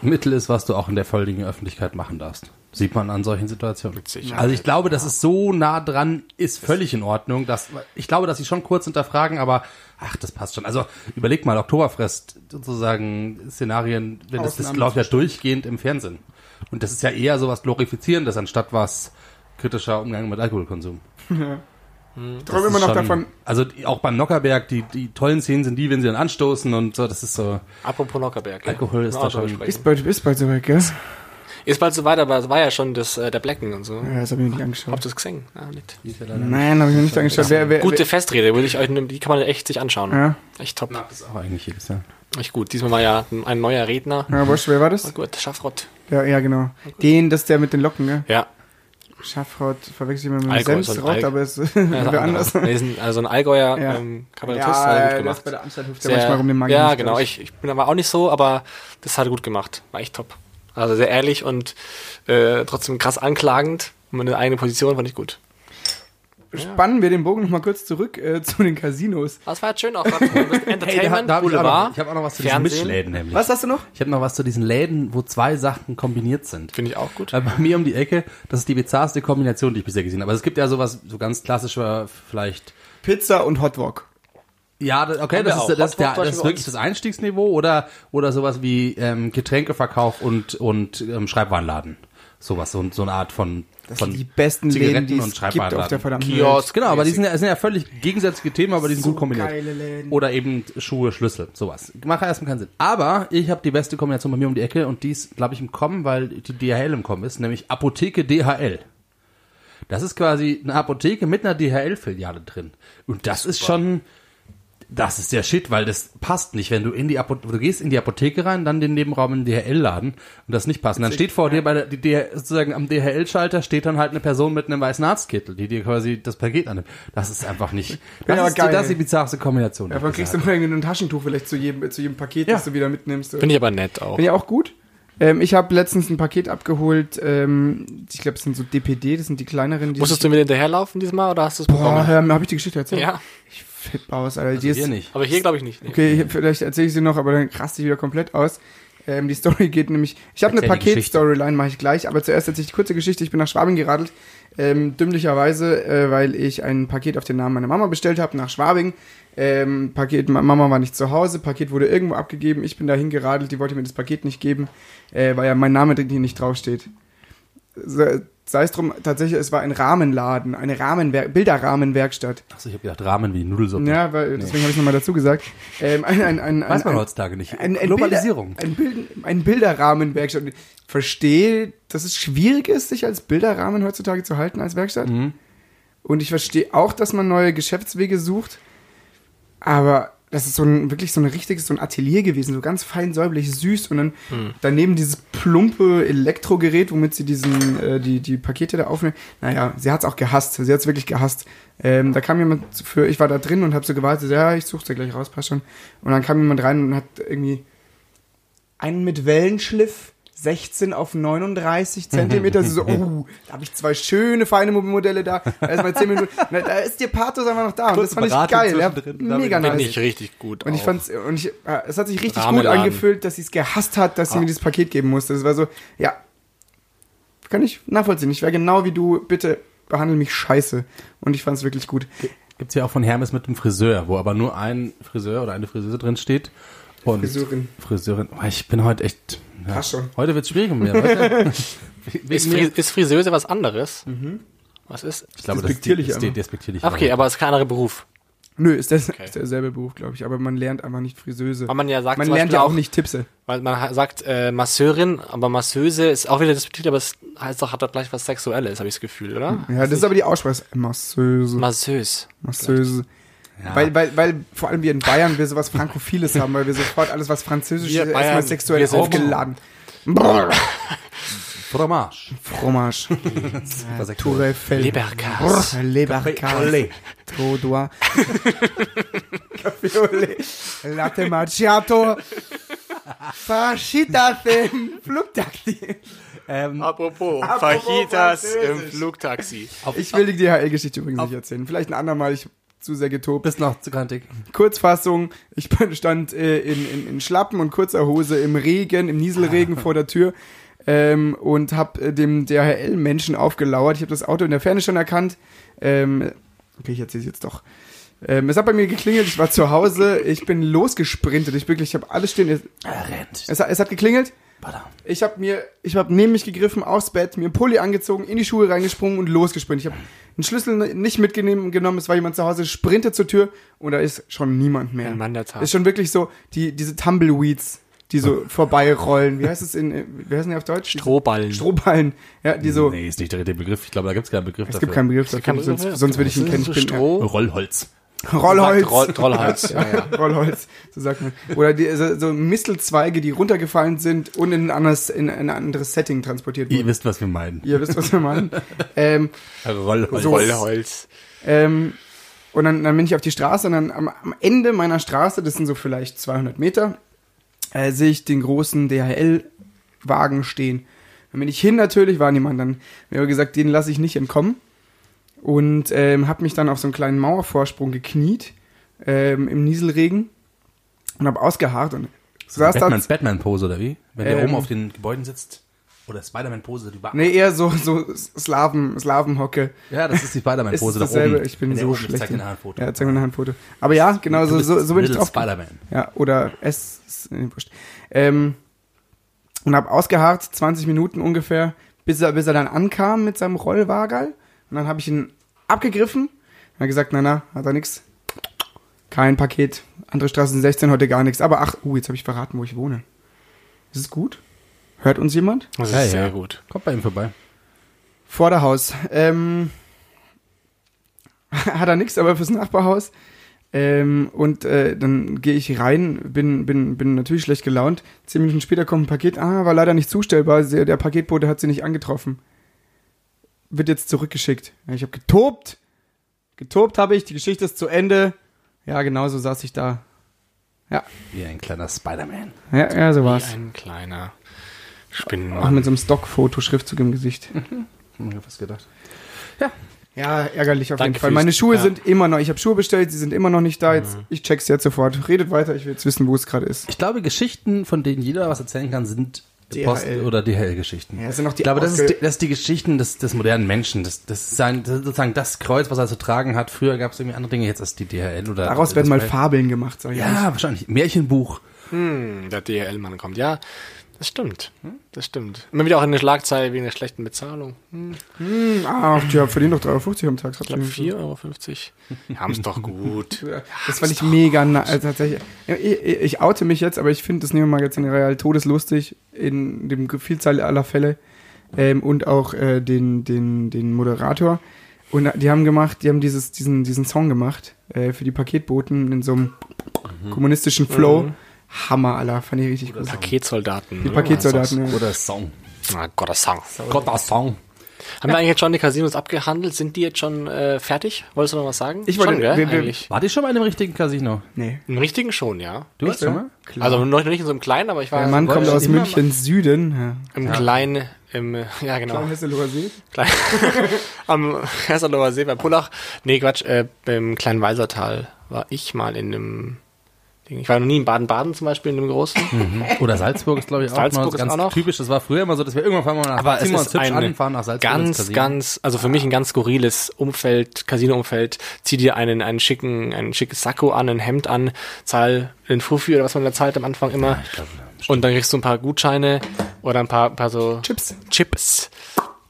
Mittel ist, was du auch in der völligen Öffentlichkeit machen darfst. Sieht man an solchen Situationen. Witzig. Also ich glaube, dass es so nah dran ist, völlig in Ordnung. Dass, ich glaube, dass sie schon kurz hinterfragen, aber ach, das passt schon. Also überleg mal, Oktoberfest sozusagen Szenarien, wenn das, das läuft ja durchgehend im Fernsehen. Und das ist ja eher so was Glorifizierendes, anstatt was kritischer Umgang mit Alkoholkonsum. Ich Das träume immer ist noch schon- davon. Also die- auch beim Nockerberg, die, die tollen Szenen sind die, wenn sie dann anstoßen und so, das ist so. Apropos Nockerberg. ja. Alkohol ist Müssen wir da schon- sprechen. Ist bald, ist bald soweit, gell? Ist bald so weit, aber es war ja schon das, äh, der Blacken und so. Ja, das habe ich mir nicht angeschaut. Habt ihr es gesehen? Ja, nicht. Nein, habe ich mir nicht angeschaut. Wer, wer, Gute wer, Festrede, würde ich euch, die kann man echt sich anschauen. Ja. Echt top. Das ist auch eigentlich jedes Jahr. Echt gut. Diesmal war ja ein, ein neuer Redner. ja, wurscht, wer war das? Oh gut, Schafrott. Ja, ja, genau. Den, das ist der mit den Locken, gell? Ja. Schafrot verwechsel ich immer mit Allgäu, Senfrott, aber es ist Ja, anders. Nee, ist ein, also ein Allgäuer Ja. ähm, Kabarettist, hat er Ja, gut gemacht. ist bei der Amsterdam hüpft ja Sehr- manchmal rum den Magen. ja, genau. Ich, ich bin aber auch nicht so, aber das hat er gut gemacht. War echt top. Also sehr ehrlich und äh, trotzdem krass anklagend. Und meine eigene Position fand ich gut. Spannen wir den Bogen noch mal kurz zurück äh, zu den Casinos. Das war jetzt schön auch. Entertainment, da hab ich, auch noch, Boulevard, ich habe auch noch was zu diesen Fernsehen. Mischläden nämlich. Was hast du noch? Ich habe noch was zu diesen Läden, wo zwei Sachen kombiniert sind. Finde ich auch gut. Äh, Bei mir um die Ecke, das ist die bizarrste Kombination, die ich bisher gesehen habe. Also es gibt ja sowas, so ganz klassischer vielleicht. Pizza und Hotwok. Ja, okay, das ist, das, ist der, Hotdog das ist wirklich das Einstiegsniveau oder, oder sowas wie ähm, Getränkeverkauf und, und ähm, Schreibwarenladen. Sowas, so, so eine Art von, Das von sind die besten Zigaretten Läden, die und es gibt auf der verdammten Kiosk. Genau, aber die sind ja, sind ja völlig gegensätzliche Themen, aber die sind So gut kombiniert. geile Läden. Oder eben Schuhe, Schlüssel, sowas. Macht erstmal keinen Sinn. Aber ich habe die beste Kombination bei mir um die Ecke und die ist, glaube ich, im Kommen, weil die DHL im Kommen ist, nämlich Apotheke DHL. Das ist quasi eine Apotheke mit einer DHL-Filiale drin. Und das ist schon, das ist der Shit, weil das passt nicht, wenn du in die Apotheke, du gehst in die Apotheke rein, dann den Nebenraum in den DHL-Laden und das nicht passt. Und dann steht vor dir bei der, die, sozusagen am DHL-Schalter steht dann halt eine Person mit einem weißen Arztkittel, die dir quasi das Paket annimmt. Das ist einfach nicht, das, aber ist, geil. die, das ist die bizarrste Kombination. Ja, aber kriegst du ein Taschentuch vielleicht zu jedem, zu jedem Paket, Ja. das du wieder mitnimmst. Finde ich aber nett auch. Finde ich auch gut. Ähm, ich habe letztens ein Paket abgeholt. Ähm, ich glaube, es sind so DPD, das sind die kleineren. Die Musstest du mir hinterherlaufen diesmal oder hast du es Boah, bekommen? ähm, habe ich die Geschichte erzählt? Ja, Ich flipp aus, Alter. Also ist, wir nicht. aber hier glaube ich nicht. Nee. Okay, hier- vielleicht erzähle ich sie noch, aber dann raste ich wieder komplett aus. Ähm, die Story geht nämlich. Ich habe eine. Paket-Storyline, mache ich gleich, aber zuerst erzähle ich die kurze Geschichte. Ich bin nach Schwabing geradelt. Ähm, dümmlicherweise, äh, weil ich ein Paket auf den Namen meiner Mama bestellt habe nach Schwabing. Ähm, Paket, Ma- Mama war nicht zu Hause, Paket wurde irgendwo abgegeben. Ich bin dahin geradelt, die wollte mir das Paket nicht geben, äh, weil ja mein Name drin hier nicht draufsteht. Se- Sei es drum, tatsächlich, es war ein Rahmenladen, eine Rahmenwerk Bilderrahmenwerkstatt. Achso, ich habe gedacht, Rahmen wie Nudelsuppe. Ja, weil, deswegen habe ich nochmal dazu gesagt. Ähm, ein, ein, ein, Weiß man heutzutage nicht. Globalisierung. Bilder, ein, Bild, ein Bilderrahmenwerkstatt. Ich verstehe, dass es schwierig ist, sich als Bilderrahmen heutzutage zu halten als Werkstatt. Mhm. Und ich verstehe auch, dass man neue Geschäftswege sucht. Aber das ist so ein, wirklich so ein richtiges, so ein Atelier gewesen, so ganz fein säuberlich, süß. Und dann daneben dieses plumpe Elektrogerät, womit sie diesen, äh, die, die Pakete da aufnehmen. Naja, sie hat es auch gehasst. Sie hat es wirklich gehasst. Ähm, da kam jemand für, ich war da drin und habe so gewartet, ja, ich suche dir gleich raus, passt schon. Und dann kam jemand rein und hat irgendwie einen mit Wellenschliff, 16 auf 39 Zentimeter. so, oh, da habe ich zwei schöne, feine Modelle da. Erstmal 10 Minuten. Na, da ist der Pathos einfach noch da. Und das fand ich geil. Ja, mega Finde nice. ich richtig gut. Und ich fand's, und ich, äh, es hat sich richtig gut Rahmenladen. angefühlt, dass sie es gehasst hat, dass sie mir dieses Paket geben musste. Das war so, ja, kann ich nachvollziehen. Ich wäre genau wie du, bitte behandle mich scheiße. Und ich fand's wirklich gut. Gibt's ja auch von Hermes mit dem Friseur, wo aber nur ein Friseur oder eine Friseuse drin steht. Und Friseurin. Friseurin. Oh, ich bin heute echt. Ja, Passt schon. Heute wird's schwierig mit mir. Ist. Fri ist Friseuse was anderes? Was ist? Ich glaube, das Despektierlich ist die- aber. despektierlich. Okay, aber es ist kein anderer Beruf. Nö, ist, das, ist derselbe Beruf, glaube ich. Aber man lernt einfach nicht Friseuse. Weil man ja sagt man lernt Beispiel ja auch auch- nicht Tippse. Weil man sagt äh, Masseurin, aber Masseuse ist auch wieder despektiert, aber es heißt doch, hat doch gleich was Sexuelles, habe ich das Gefühl, oder? Ja, das ist aber die Aussprache. Masseuse. Masseuse. Masseuse. Ja. Weil, weil, weil vor allem wir in Bayern wir sowas Frankophiles haben, weil wir sofort alles, was Französisch Wir ist, erstmal Bayern, sexuell wir sind- aufgeladen. Fromage. Fromage. Was sagt Tour Eiffel. Leberkas. Leberkas. Trottoir. Café. Latte Macchiato. Fascitas im Flugtaxi. Ähm, Apropos, Apropos Fajitas im. Flugtaxi. Ich will die DHL-Geschichte übrigens nicht erzählen. Vielleicht ein andermal, ich zu sehr getobt. bist noch zu kantig. Kurzfassung, ich stand äh, in, in, in Schlappen und kurzer Hose im Regen, im Nieselregen vor der Tür ähm, und habe äh, dem DHL-Menschen aufgelauert. Ich habe das Auto in der Ferne schon erkannt. Ähm, okay, ich erzähle es jetzt doch. Ähm, es hat bei mir geklingelt, ich war zu Hause, ich bin losgesprintet. Ich wirklich, ich habe alles stehen. Er rennt. Es, es hat geklingelt. Ich habe mir, ich habe neben mich gegriffen, aufs Bett, mir einen Pulli angezogen, in die Schuhe reingesprungen und losgesprintet. Ich habe einen Schlüssel nicht mitgenommen, es war jemand zu Hause, sprintet zur Tür und da ist schon niemand mehr. Ein Mann der Tat. Ist schon wirklich so, die, diese Tumbleweeds, die so vorbeirollen. Wie heißt es in, wie heißen die auf Deutsch? Strohballen. Strohballen. Ja, die so, Nee, ist nicht der richtige Begriff. Ich glaube, da gibt's keinen Begriff es dafür. gibt keinen Begriff dafür, keinen sonst, sonst würde ich ihn kennen. so bin, Stroh? Rollholz. Rollholz. Roll, Rollholz. ja, ja. Rollholz, so sagt man. Oder die, so, so Mistelzweige, die runtergefallen sind und in ein anderes, in ein anderes Setting transportiert Ihr wurden. wisst, was wir meinen. Ihr wisst, was wir meinen. ähm, Rollholz. So. Rollholz. Ähm, und dann, dann bin ich auf die Straße und dann am, am Ende meiner Straße, das sind so vielleicht 200 Meter, äh, sehe ich den großen DHL-Wagen stehen. Dann bin ich hin natürlich, war niemand. Dann mir aber gesagt, den lasse ich nicht entkommen. Und ähm, habe mich dann auf so einen kleinen Mauervorsprung gekniet ähm, im Nieselregen und habe ausgeharrt und saß da. Batman, Batman-Pose, oder wie? Wenn der Ähm. oben auf den Gebäuden sitzt. Oder Spider-Man-Pose. die Bar- Nee, eher so, so Slaven, Slavenhocke. Ja, das ist die Ist Spider-Man-Pose da oben. Ich bin Wenn der so schlecht. Zeig dir nachher ein Foto. Ja, zeig mir ein Foto. Aber ja, genau, so, so, so bin ich drauf. Spider-Man. Ja, oder S, S nee, wurscht. Ähm, und habe ausgeharrt, 20 Minuten ungefähr, bis er, bis er dann ankam mit seinem Rollwagerl. Und dann habe ich ihn abgegriffen. Und er gesagt, na na, hat er nix. Kein Paket. Andere Straße 16, heute gar nichts. Aber ach, uh, jetzt habe ich verraten, wo ich wohne. Ist es gut? Hört uns jemand? Das ist Ja, sehr ja. gut. Kommt bei ihm vorbei. Vorderhaus. Ähm, hat er nichts, aber fürs Nachbarhaus. Ähm, und äh, dann gehe ich rein, bin, bin, bin natürlich schlecht gelaunt. Zehn Minuten später kommt ein Paket. Ah, war leider nicht zustellbar. Der Paketbote hat sie nicht angetroffen. Wird jetzt zurückgeschickt. Ja, ich habe getobt. Getobt habe ich. Die Geschichte ist zu Ende. Ja, genau so saß ich da. Ja, Wie ein kleiner Spider-Man. ja, ja so Wie war's. ein kleiner Auch Spinnenmann. mit so einem Stockfoto-Schriftzug im Gesicht. Hm, Ich hab was gedacht. Ja, ärgerlich auf Danke jeden Fall. Meine Schuhe ja. sind immer noch. Ich habe Schuhe bestellt, sie sind immer noch nicht da. Jetzt, ich check's jetzt sofort. Redet weiter, ich will jetzt wissen, wo es gerade ist. Ich glaube, Geschichten, von denen jeder was erzählen kann, sind DHL. Post- oder DHL-Geschichten. Ja, das sind noch die ich glaube, das ist, die, das ist die Geschichten des, des modernen Menschen. Das, das, ist sein, das ist sozusagen das Kreuz, was er zu tragen hat. Früher gab es irgendwie andere Dinge, jetzt ist die DHL oder. Daraus werden mal Fabeln gemacht, sag ich. Ja, wahrscheinlich. Märchenbuch. Hm, der DHL-Mann kommt. Ja, das stimmt. Das stimmt. Immer wieder auch eine Schlagzeile wegen der schlechten Bezahlung. Hm, Hm, ah, die haben- verdienen doch 3,50 Euro am Tag. ich glaube 4,50 Euro. Haben es doch gut. Ja, Das fand ich mega na also tatsächlich. Ich, ich, oute mich jetzt, aber ich finde das Nebenmagazin Real todeslustig in dem Vielzahl aller Fälle. Ähm, und auch äh, den, den, den Moderator. Und die haben gemacht, die haben dieses, diesen, diesen Song gemacht äh, für die Paketboten in so einem kommunistischen Flow. Mhm. Hammer, Alter, fand ich richtig gut. Paketsoldaten. Die Paketsoldaten, ja. Oder Song. Ah, Gott, das Song. Gott, das Song. Haben wir eigentlich jetzt schon die Casinos abgehandelt? Sind die jetzt schon äh, fertig? Wolltest du noch was sagen? Ich wollte- schon, gell, wir- wir- eigentlich. War die schon mal in einem richtigen Casino? Nee. Im richtigen schon, ja. Du warst schon mal? Klar. Also noch nicht in so einem kleinen, aber ich war Der Mann kommt aus München Süden. Ja. im kleinen, im, äh, ja genau, Hesselower See. klein, am Hesserloher See bei Pullach. Nee, Quatsch, äh, beim kleinen Walsertal war ich mal in einem. Ich war noch nie in Baden-Baden zum Beispiel, in einem großen. Oder Salzburg ist, glaube ich, auch Salzburg noch ist ganz auch noch. typisch. Das war früher immer so, dass wir irgendwann fahren wir nach Aber es ziehen wir ist ein an, fahren nach Salzburg ins ganz, Casino. ganz, also für mich ein ganz skurriles Umfeld, Casino-Umfeld. Zieh dir einen, einen schicken, ein schickes Sakko an, ein Hemd an, zahl den Fuffi oder was man da zahlt am Anfang immer. Ich glaub, ja. und dann kriegst du ein paar Gutscheine oder ein paar, paar so Chips. Chips.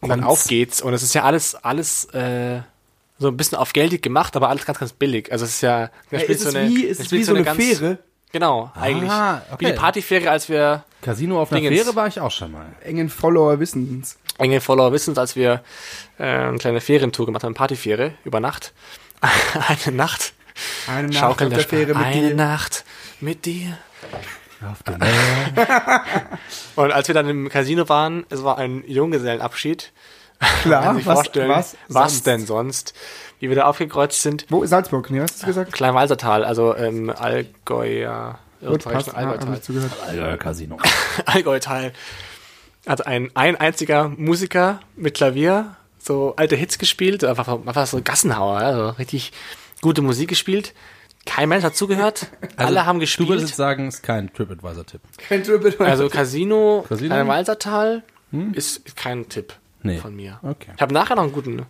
Und dann auf geht's. Und es ist ja alles, alles, äh, so ein bisschen auf geldig gemacht, aber alles ganz, ganz billig. Also es ist ja, Ja, ist es wie, ist es wie so eine ganz- Fähre? Genau, eigentlich. okay. Wie die Partyfähre, als wir Casino auf einer Dingens. Fähre war ich auch schon mal. Engen Follower Wissens. enge Follower wissen, als wir äh, eine kleine Ferientour gemacht haben, Partyfähre über Nacht. eine Nacht. Eine Nacht Schaukeln auf der Fähre mit eine dir. Nacht mit dir. Auf dem Meer. Und als wir dann im Casino waren, es war ein Junggesellenabschied. Klar, Kann sich was, vorstellen, was, was sonst? denn sonst? Wie wir da aufgekreuzt sind. Wo? Salzburg, ne? Was hast du gesagt? Kleinwalsertal, also im Allgäuer, Gut, passt. Allgäutal. Alter, Casino. Allgäutal. Hat ein, ein einziger Musiker mit Klavier so alte Hits gespielt, einfach, einfach so Gassenhauer, also richtig gute Musik gespielt. Kein Mensch hat zugehört. Alle haben Du würdest gespielt. sagen, ist kein TripAdvisor-Tipp. Kein Triple. Also Casino, Casino? Casino? Walsertal ist kein Tipp Nee. von mir. Okay. Ich habe nachher noch einen guten.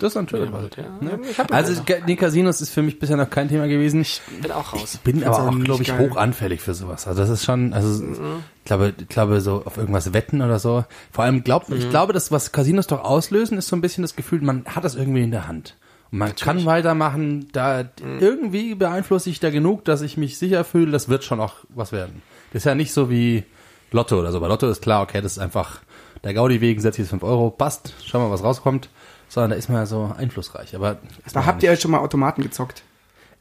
Das ist ein TripAdvisor-Tipp. Ja, ich hab Also die Casinos ist für mich bisher noch kein Thema gewesen. Ich bin auch raus. bin aber auch glaube ich, geil. hoch anfällig für sowas. Also das ist schon, also ich glaube, ich glaube so auf irgendwas wetten oder so. Vor allem glaubt, ich glaube, das was Casinos doch auslösen, ist so ein bisschen das Gefühl, man hat das irgendwie in der Hand. Und man kann weitermachen, da irgendwie beeinflusse ich da genug, dass ich mich sicher fühle, das wird schon auch was werden. Das ist ja nicht so wie Lotto oder so. Bei Lotto ist klar, okay, das ist einfach der Gaudi wegen, setze ich jetzt 5 Euro, passt, schau mal, was rauskommt. Sondern da ist man ja so einflussreich. Aber man habt ja ihr ja schon mal Automaten gezockt.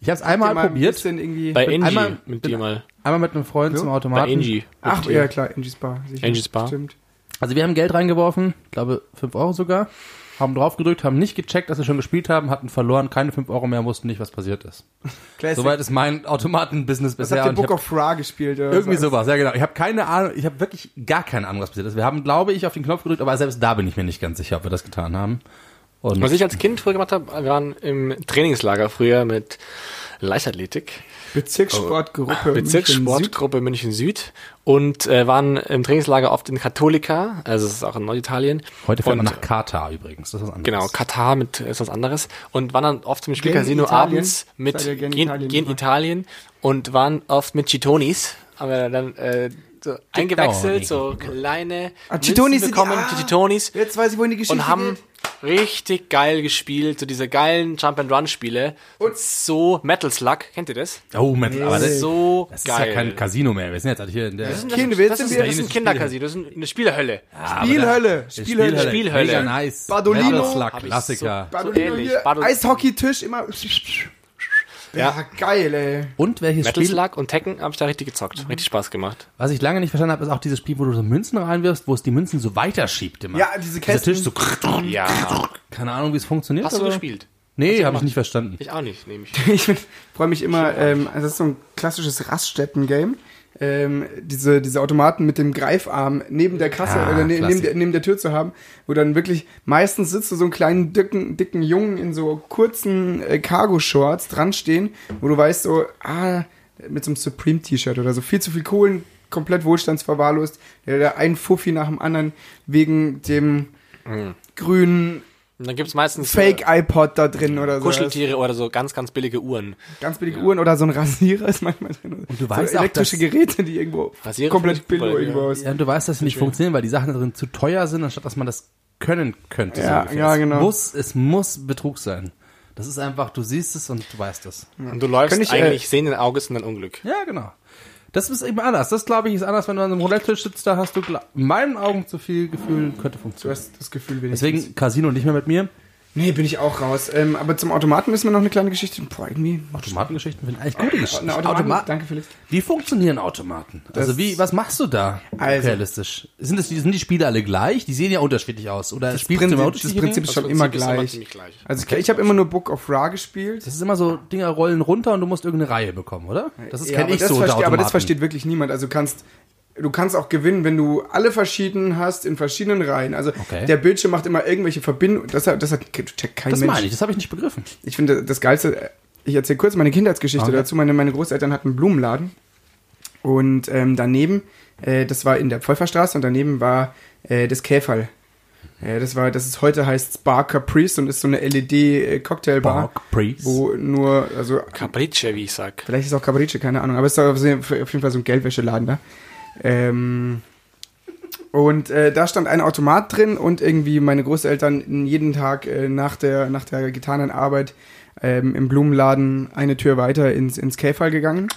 ich habe es einmal ein probiert. irgendwie Bei Angie einmal- mit dir mal. Einmal mit einem Freund So? zum Bei Automaten. Angie. Ach, dir. ja klar, Angie's Bar. sicher. Angie's Bar. Stimmt. Also wir haben Geld reingeworfen, glaube 5 Euro sogar, haben drauf gedrückt, haben nicht gecheckt, dass wir schon gespielt haben, hatten verloren, keine 5 Euro mehr, wussten nicht, was passiert ist. Classic. Soweit ist mein Automaten-Business bisher. habt ihr Book of Ra gespielt? Oder irgendwie was? sowas, ja genau. Ich habe keine Ahnung, ich habe wirklich gar keine Ahnung, was passiert ist. Wir haben, glaube ich, auf den Knopf gedrückt, aber selbst da bin ich mir nicht ganz sicher, ob wir das getan haben. Und Was ich als Kind früher gemacht habe, waren im Trainingslager früher mit Leichtathletik. Bezirkssportgruppe. Bezirkssportgruppe München Süd und äh, waren im Trainingslager oft in Katholika, also es ist auch in Norditalien. heute fährt man und, nach Katar übrigens, das ist was anderes. Genau, Katar mit ist was anderes und waren dann oft im Gen Spielcasino abends mit gen gen, Italien gen? Italien und waren oft mit Chitonis, haben wir dann äh, so eingewechselt, so kleine Ah, Chitonis sind die- bekommen, ah, die Chitonis Jetzt weiß ich, wohin die Geschichte und haben geht. Richtig geil gespielt, so diese geilen Jump-and-Run-Spiele. Und so Metal Slug, kennt ihr das? Oh, Mensch, aber das, so das ist geil. ja kein Casino mehr. Wir sind jetzt halt hier in der Das ist, Kind, das, ist, das ist ein Kindercasino, das ist eine. Spielhölle, Spielhölle. Spielhölle. Spielhölle. Mega nice. Badolino. Metal Slug, Klassiker. so Badolino ähnlich. hier, Badol- Eishockeytisch, immer. Ja, geil, ey. Und welches Metal Spiel, Slug und Tekken habe ich da richtig gezockt. Richtig Spaß gemacht. was ich lange nicht verstanden habe, ist auch dieses Spiel, wo du so Münzen reinwirfst, wo es die Münzen so weiterschiebt immer. Ja, diese Dieser Kästen. Tisch so, Ja. keine Ahnung, wie es funktioniert. Hast du aber- gespielt? Nee, habe ich nicht verstanden. Ich auch nicht, nehme ich. Ich freue mich immer, ähm, also das ist so ein klassisches Raststätten-Game. Ähm, diese, diese Automaten mit dem Greifarm neben der Kasse Ah, oder ne, neben, der, neben der Tür zu haben, wo dann wirklich meistens sitzt du so einen kleinen dicken, dicken Jungen in so kurzen äh, Cargo-Shorts dran stehen, wo du weißt so, ah, mit so einem Supreme-T-Shirt oder so, viel zu viel Kohlen, komplett wohlstandsverwahrlost, der, der ein Fuffi nach dem anderen wegen dem grünen Und dann gibt's meistens äh, Fake-iPod da drin oder so. Kuscheltiere oder so ganz, ganz billige Uhren. Ganz billige Uhren oder so ein Rasierer ist manchmal drin. Und du so weißt auch, elektrische dass- Geräte, die irgendwo Rasierer komplett super, irgendwo ja. Ja, und du weißt, dass sie nicht funktionieren, weil die Sachen da drin zu teuer sind, anstatt dass man das können könnte. Ja, ungefähr. ja, es genau. Muss, es muss Betrug sein. Das ist einfach, du siehst es und du weißt es. Und du läufst Kann ich, äh, eigentlich sehenden Auges in dein Unglück. Ja, genau. Das ist eben anders. Das, glaube ich, ist anders, wenn du an einem Roulette-Tisch sitzt, da hast du in meinen Augen zu viel Gefühl, könnte Du funktionieren. hast das Gefühl, wenn Deswegen Casino nicht mehr mit mir. Nee, bin ich auch raus. Ähm, aber zum Automaten müssen wir noch eine kleine Geschichte. Boah, irgendwie. Automatengeschichten finde ich eigentlich gute Geschichten. Eine Automaten, Automa- danke Felix. Wie funktionieren Automaten? Also Das- wie, was machst du da Also- realistisch? Sind, das, sind die Spiele alle gleich? Die sehen ja unterschiedlich aus. Oder Das Prinzip, immer das Prinzip ist schon Das immer Prinzip ist immer gleich. gleich. Also ich, ich habe immer nur Book of Ra gespielt. Das ist immer so, Dinger rollen runter und du musst irgendeine Reihe bekommen, oder? Das ist Ja, kenn aber ich das so unter versteht, Aber das versteht wirklich niemand. Also du kannst du kannst auch gewinnen, wenn du alle verschiedenen hast in verschiedenen Reihen. Also Okay. der Bildschirm macht immer irgendwelche Verbindungen. Das, hat- das hat checkt kein Das Mensch. meine ich, das habe ich nicht begriffen. Ich finde das Geilste, ich erzähle kurz meine Kindheitsgeschichte Okay. dazu. Meine, meine Großeltern hatten einen Blumenladen und ähm, daneben, äh, das war in der Pfeufferstraße und daneben war äh, das Käferl. Äh, das war, das ist heute heißt Spa Caprice und ist so eine LED-Cocktailbar, Priest. wo nur, also Capricce, wie ich sag. Vielleicht ist auch Cabrice, keine Ahnung. Aber es ist auf jeden Fall auf jeden Fall so ein Geldwäscheladen da. Ähm, und äh, da stand ein Automat drin und irgendwie meine Großeltern jeden Tag äh, nach, der, nach der getanen Arbeit ähm, im Blumenladen eine Tür weiter ins, ins Käferl gegangen.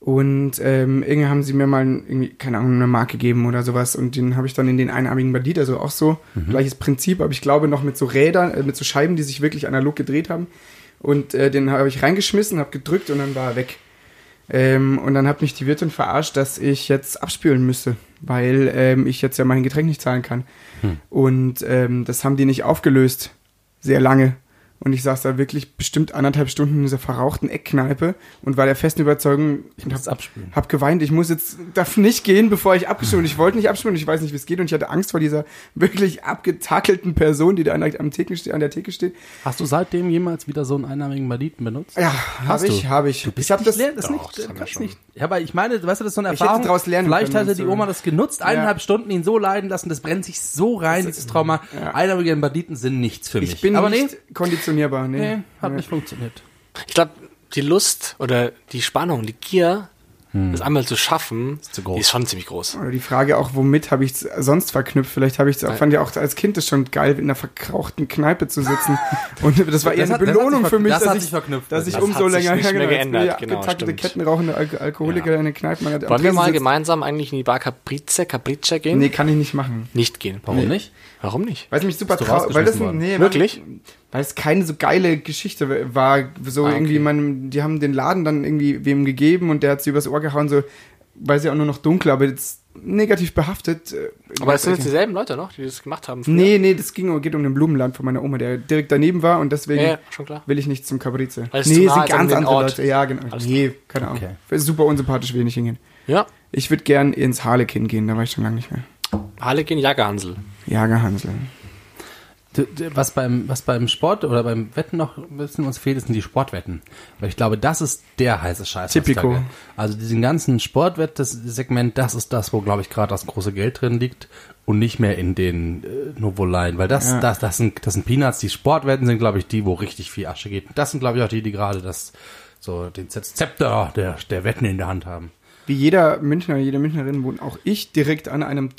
Und ähm, irgendwie haben sie mir mal irgendwie, keine Ahnung, eine Marke gegeben oder sowas. Und den habe ich dann in den einarmigen Bandit, also auch so, gleiches Prinzip, aber ich glaube noch mit so Rädern, äh, mit so Scheiben, die sich wirklich analog gedreht haben. Und äh, den habe ich reingeschmissen, habe gedrückt und dann war er weg. Ähm, und dann hat mich die Wirtin verarscht, dass ich jetzt abspülen müsste, weil ähm, ich jetzt ja mein Getränk nicht zahlen kann. Und ähm, das haben die nicht aufgelöst. Sehr lange. Und ich saß da wirklich bestimmt anderthalb Stunden in dieser verrauchten Eckkneipe und war der festen Überzeugung, ich muss hab, hab geweint, ich muss jetzt, darf nicht gehen, bevor ich Und ich wollte nicht abspülen, ich weiß nicht, wie es geht. Und ich hatte Angst vor dieser wirklich abgetakelten Person, die da an der, am Theke, an der Theke steht. Hast du seitdem jemals wieder so einen einarmigen Banditen benutzt? Ja, habe ich, habe ich. Du bist ich habe das, leer- das Doch, nicht, das schon. nicht. Ja, aber ich meine, weißt du, das ist so eine Ich hätte Erfahrung. Vielleicht hatte die so. Oma das genutzt, eineinhalb Stunden ihn so leiden lassen, das brennt sich so rein, dieses Trauma. ja. Einarmige Banditen sind nichts für mich. ich bin aber nicht nee, konditionierbar. Nee, nee, hat Nee. nicht funktioniert. Ich glaube, die Lust oder die Spannung, die Gier, das einmal zu schaffen, zu groß. die ist schon ziemlich groß. Oder die Frage auch, womit habe ich es sonst verknüpft? Vielleicht habe ich es, fand ja auch als Kind das schon geil, in einer verkrauchten Kneipe zu sitzen. Und das war eher Das eine hat- Belohnung für mich, das dass hat ich, sich verknüpft. dass ich Das umso hat sich länger nicht mehr genau, geändert, ja, genau, getakelte stimmt. Kettenrauchende Al Alkoholiker in der Kneipe. Man hat am Wollen wir mal sitzt. gemeinsam eigentlich in die Bar Caprice, Capricce gehen? Nee, kann ich nicht machen. Nicht gehen. Warum nicht? Warum nicht? Weil es mich super traurig, weil das nee, Wirklich? Weil, weil es keine so geile Geschichte war. So Ah, okay. irgendwie, man, die haben den Laden dann irgendwie wem gegeben und der hat sie übers Ohr gehauen, so, weil sie auch nur noch dunkel, aber jetzt negativ behaftet. äh, Aber es sind jetzt dieselben Leute noch, die das gemacht haben. früher? Nee, nee, das ging, geht um den Blumenland von meiner Oma, der direkt daneben war und deswegen Ja, ja, will ich nicht zum Cabrize. Weil es nee, sind ganz andere Ort. Leute. Ja, genau. Alles nee, keine Ahnung. Okay. Super unsympathisch, will ich nicht hingehen. Ja. Ich würde gern ins Harlekin gehen, da war ich schon lange nicht mehr. Harlekin Jagerhansel. Jagerhansel. Was beim, was beim Sport oder beim Wetten noch ein bisschen uns fehlt, sind die Sportwetten. Weil ich glaube, das ist der heiße Scheiß. Typico. Also diesen ganzen Sportwett-Segment, das ist das, wo, glaube ich, gerade das große Geld drin liegt und nicht mehr in den äh, Novoleien. Weil das, Ja. das, das, sind, das sind Peanuts. Die Sportwetten sind, glaube ich, die, wo richtig viel Asche geht. Das sind, glaube ich, auch die, die gerade das, so den Zepter der, der Wetten in der Hand haben. Wie jeder Münchner, jede Münchnerin wohnt auch ich direkt an einem,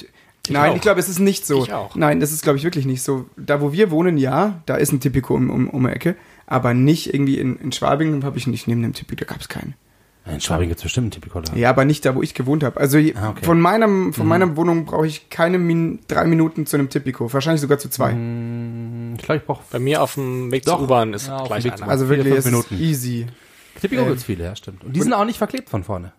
Nein, auch. ich glaube, es ist nicht so. Ich auch. Nein, das ist, glaube ich, wirklich nicht so. Da, wo wir wohnen, ja, da ist ein Tipico um, um, um die Ecke. Aber nicht irgendwie in, in Schwabing habe ich nicht neben dem Tipico, da gab es keinen. In Schwabing gibt es bestimmt einen Typicola. Ja, aber nicht da, wo ich gewohnt habe. Also Ah, okay. von, meinem, von meiner Wohnung brauche ich keine Min drei Minuten zu einem Tipico. Wahrscheinlich sogar zu zwei. Ich glaube, ich brauche Bei mir auf dem Weg zur U-Bahn ist Ja, gleich einer. Also vier, wirklich, fünf es ist Minuten. easy. Typico Ähm, gibt's viele, ja, stimmt. Und die sind auch nicht verklebt von vorne.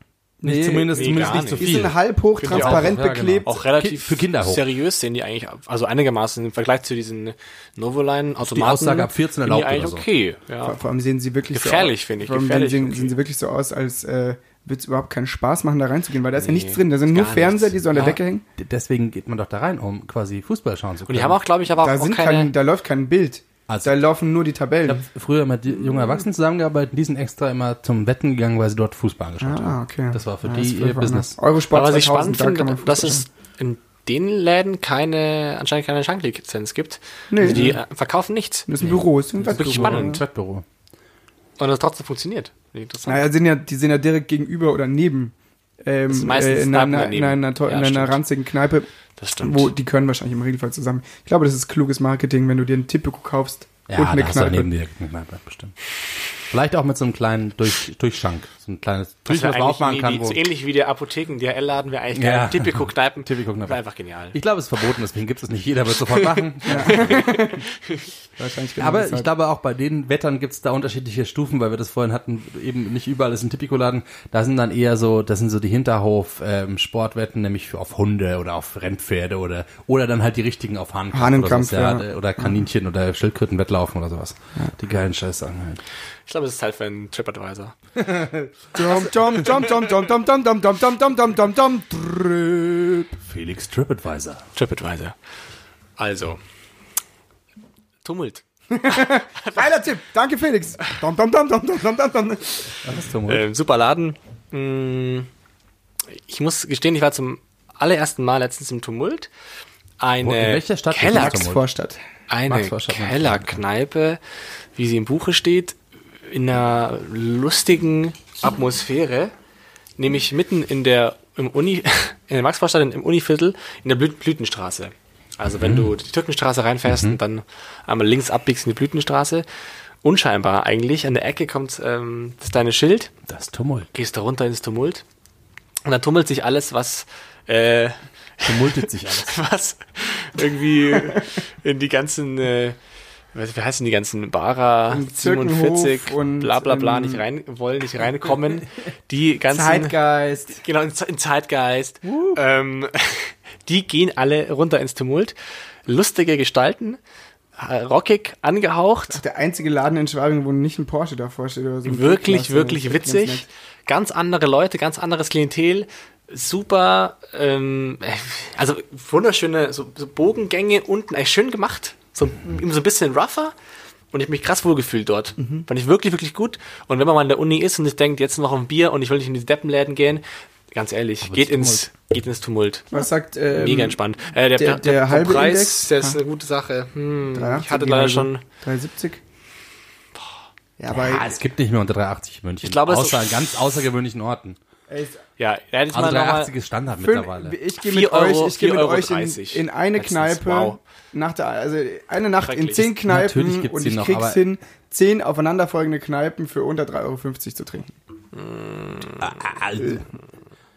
Nee, nicht, zumindest nee, zumindest gar nicht so Die viel. sind halb hoch, Finde ich auch. transparent Ja, genau. beklebt. auch relativ für Kinder hoch. seriös sehen die eigentlich, also einigermaßen im Vergleich zu diesen Novoline Automaten. Aussage ab 14 sind erlaubt die eigentlich oder so. okay. Ja. Vor, vor allem sehen sie wirklich Gefährlich, so aus. finde ich, Vor allem gefährlich, sehen, okay. sehen sie wirklich so aus, als äh, würde es überhaupt keinen Spaß machen, da reinzugehen, weil da ist ja Nee, nichts drin. Da sind nur Fernseher, nichts. die so an der Ja. Decke hängen. D- Deswegen geht man doch da rein, um quasi Fußball schauen zu Und können. die haben auch, glaube ich, aber Da, auch sind keine, kein, da läuft kein Bild. Also- da laufen nur die Ich Tabellen. habe früher mit die- jungen Erwachsenen zusammengearbeitet, die sind extra immer zum Wetten gegangen, weil sie dort Fußball angeschaut haben. Ah, okay. Das war für Ja, die ihr Business. Eurosport aber was ich 2000, spannend da finde, dass es in den Läden keine, anscheinend keine Schanklizenz gibt. Nee. Also die äh, verkaufen nichts. Das ist ein Büro, ist ein wirklich Wettbüro. spannend. Wettbüro. Und das trotzdem funktioniert. Interessant. Naja, sind ja, die sind ja direkt gegenüber oder neben. Ähm, Das äh, in, einer, in, einer, to- Ja, in einer ranzigen Kneipe, Das stimmt. wo die können wahrscheinlich im Regelfall zusammen. Ich glaube, das ist kluges Marketing, wenn du dir einen Tipico kaufst Ja, und eine Kneipe. Kneipe, bestimmt. Vielleicht auch mit so einem kleinen Durch, Durchschank. So ein kleines das Durch, wäre was man aufmachen eigentlich kann. wie, Wo, so ähnlich wie der Apotheken-DHL-Laden wäre eigentlich Ja. geil. Tipico-Kneipen. Tipico-Kneipen. Wäre einfach genial. ich glaube, es ist verboten, deswegen gibt es nicht. Jeder wird sofort machen. Wahrscheinlich genau Aber deshalb. ich glaube auch bei den Wettern gibt es da unterschiedliche Stufen, weil wir das vorhin hatten, eben nicht überall ist ein Tipico-Laden. Da sind dann eher so, das sind so die Hinterhof-Sportwetten, nämlich für auf Hunde oder auf Rennpferde oder oder dann halt die richtigen auf Hahnenkampf, Hahnenkampf, oder, sowas, ja. oder Kaninchen oder Schildkrötenwettlaufen oder sowas. Die geilen Scheißsachen halt. Ich glaube, es ist halt für einen TripAdvisor. Trip. Felix TripAdvisor. TripAdvisor. Also. Tumult. Geiler Tipp. Danke, Felix. Dum, dum, dum, dum, dum, dum, dum, dum. Was ist zum Ähm, super Laden. Mm, Ich muss gestehen, ich war zum allerersten Mal letztens im Tumult. Eine Wo- in welcher Stadt Keller, bist du? Tumult? Vorstadt. eine Max Vorstadt, Max Kellerkneipe, wie sie im Buche steht, in einer lustigen Atmosphäre, nämlich mitten in der im Uni, in der Maxvorstadt im Univiertel in der Blü Blütenstraße. Also wenn du die Türkenstraße reinfährst und dann einmal links abbiegst in die Blütenstraße, unscheinbar eigentlich, an der Ecke kommt ähm, das deine Schild, Das Tumult. gehst da runter ins Tumult und dann tummelt sich alles, was äh, Tumultet sich alles. was irgendwie in die ganzen, äh, wie heißen die ganzen Bara Im 47 Zirkenhof und bla bla bla nicht rein wollen, nicht reinkommen. Die ganzen Zeitgeist. genau in, Ze- in Zeitgeist. Ähm, die gehen alle runter ins Tumult. Lustige Gestalten, äh, rockig angehaucht, Der einzige Laden in Schwabing, wo nicht ein Porsche davor steht oder so. wirklich, wirklich ganz witzig. nett. Ganz andere Leute, ganz anderes Klientel. Super, ähm, also wunderschöne so, so Bogengänge unten, eigentlich schön gemacht. So, so ein bisschen rougher. Und ich mich krass wohlgefühlt dort. Mhm. Fand ich wirklich, wirklich gut. Und wenn man mal in der Uni ist und sich denkt, jetzt noch ein Bier und ich will nicht in die Deppenläden gehen, ganz ehrlich, geht ins, geht ins Tumult. Was sagt ähm, Mega entspannt. Äh, der, der- der halbe Preis, Index? der ist eine gute Sache. Hm, 380 ich hatte leider schon 370? Ja, aber Ja, es gibt nicht mehr unter 380 in München. Ich glaube, es außer an ganz außergewöhnlichen Orten. Ey, Ja, hätte ich Also mal noch 380 mal, ist Standard fünf, mittlerweile. ich gehe mit euch, ich gehe mit Euro euch in, 30. in eine Letztens, Kneipe, wow. nach der, also eine Nacht in zehn Kneipen und ich noch, krieg's hin, zehn aufeinanderfolgende Kneipen für unter 3,50 Euro zu trinken.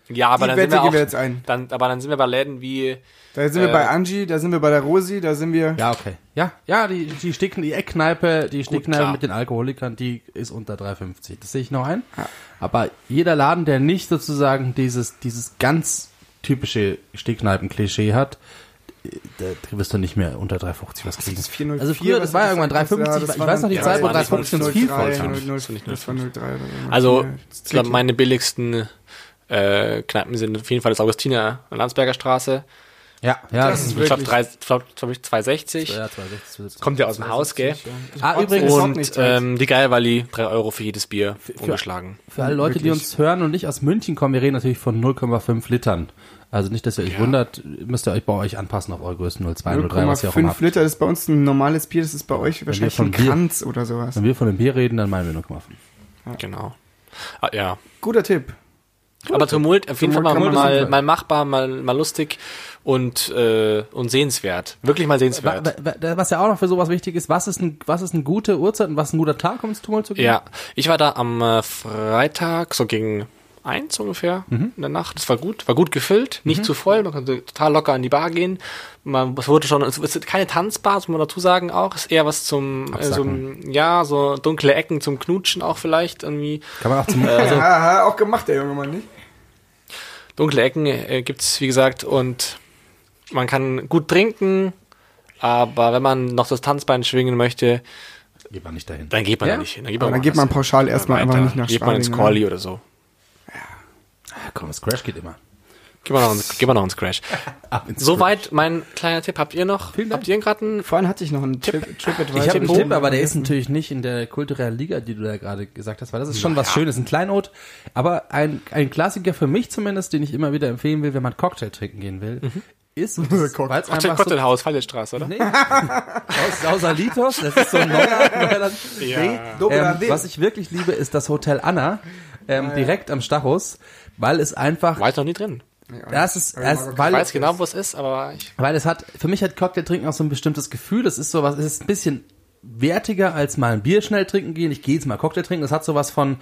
Ja, aber Die dann Wette sind wir auch, wir jetzt ein. Dann, aber dann sind wir bei Läden wie, Da sind wir Äh, bei Angie, da sind wir bei der Rosi, da sind wir. Ja, okay. Ja, ja, die, die Sticken, die Eckkneipe, die Stickkneipe mit den Alkoholikern, die ist unter 3,50. Das sehe ich noch ein. Aber jeder Laden, der nicht sozusagen dieses, dieses ganz typische Stickkneipen-Klischee hat, da wirst du nicht mehr unter 3,50 was kriegen. Das 404, Also früher, das was war ist irgendwann das? 3,50. Ja, ich weiß noch die dann- Zeit, wo Ja, das war 3,50 uns viel 03, vollkam. 0, das war 03 oder so. also, Ja, ich glaube, meine billigsten äh, Kneipen sind auf jeden Fall das Augustiner an Landsberger Straße. Ja, ja, Das das ist ist Ich glaube, Wirklich? glaub, glaub ich 260. ja, 260, 270. Kommt ja aus dem Haus, gell? Ah, Trotzdem übrigens, Und ähm, die Geilwalli, 3 Euro für jedes Bier umgeschlagen. Für alle Leute, die Wirklich. uns hören und nicht aus München kommen, wir reden natürlich von 0,5 Litern. Also nicht, dass ihr euch wundert, müsst ihr euch bei euch anpassen auf eure Größen 0,2, 0,3, was ihr auch immer 0,5 habt. Liter, das ist bei uns ein normales Bier, das ist bei euch wahrscheinlich von ein Bier- Kranz oder sowas. Wenn wir von dem Bier reden, dann meinen wir 0,5. Genau. Ah, ja. Guter Tipp. Aber Tumult auf jeden Fall mal, mal, mal machbar, mal, mal lustig und, äh, und sehenswert. Wirklich mal sehenswert. wa- wa- Was ja auch noch für sowas wichtig ist, was ist, ein, was ist eine gute Uhrzeit und was ist ein guter Tag, um ins Tumult zu gehen? Ja, ich war da am äh, Freitag, so gegen eins ungefähr in der Nacht. Das war gut, war gut gefüllt, nicht zu voll, man konnte total locker in die Bar gehen. Man, es wurde schon, es ist keine Tanzbar, das muss man dazu sagen auch, ist eher was zum, äh, so, ja, so dunkle Ecken zum Knutschen auch vielleicht irgendwie. Kann man auch zum, Also Ja, auch gemacht, der junge Mann, nicht? dunkle Ecken äh, gibt's wie gesagt und man kann gut trinken, aber wenn man noch das Tanzbein schwingen möchte, geht man nicht dahin. dann geht man Ja? da nicht hin. Dann geht Aber dann geht man pauschal erstmal einfach nicht nach Geht man ins Schwabing, Corley oder so. Ah, komm, das Crash geht immer. Gehen wir noch ins, gehen wir noch ins Crash. Ins Soweit mein kleiner Tipp. Habt ihr noch? Vielen Dank. Habt ihr gerade einen Vorhin hatte ich noch einen Trip, TripAdvisor. Ich habe einen Tipp, Tipp, aber der ist natürlich nicht in der kulturellen Liga, die du da gerade gesagt hast, weil das ist schon was Schönes, ein Kleinod. Aber ein, ein Klassiker für mich zumindest, den ich immer wieder empfehlen will, wenn man Cocktail trinken gehen will, ist, weil es einfach so, Cocktailhaus, Fallestraße, oder? nee, aus Sausalitos, das ist so ein neuer, neuer Ja. nee, ähm, was ich wirklich liebe, ist das Hotel Anna, ähm, direkt am Stachus, weil es einfach, War ich noch nie drin. das ist, Ich weil, weiß genau, wo es ist, aber ich, weil es hat, für mich hat Cocktail trinken auch so ein bestimmtes Gefühl. Das ist sowas, es ist ein bisschen wertiger als mal ein Bier schnell trinken gehen. Ich gehe jetzt mal Cocktail trinken. Das hat sowas von,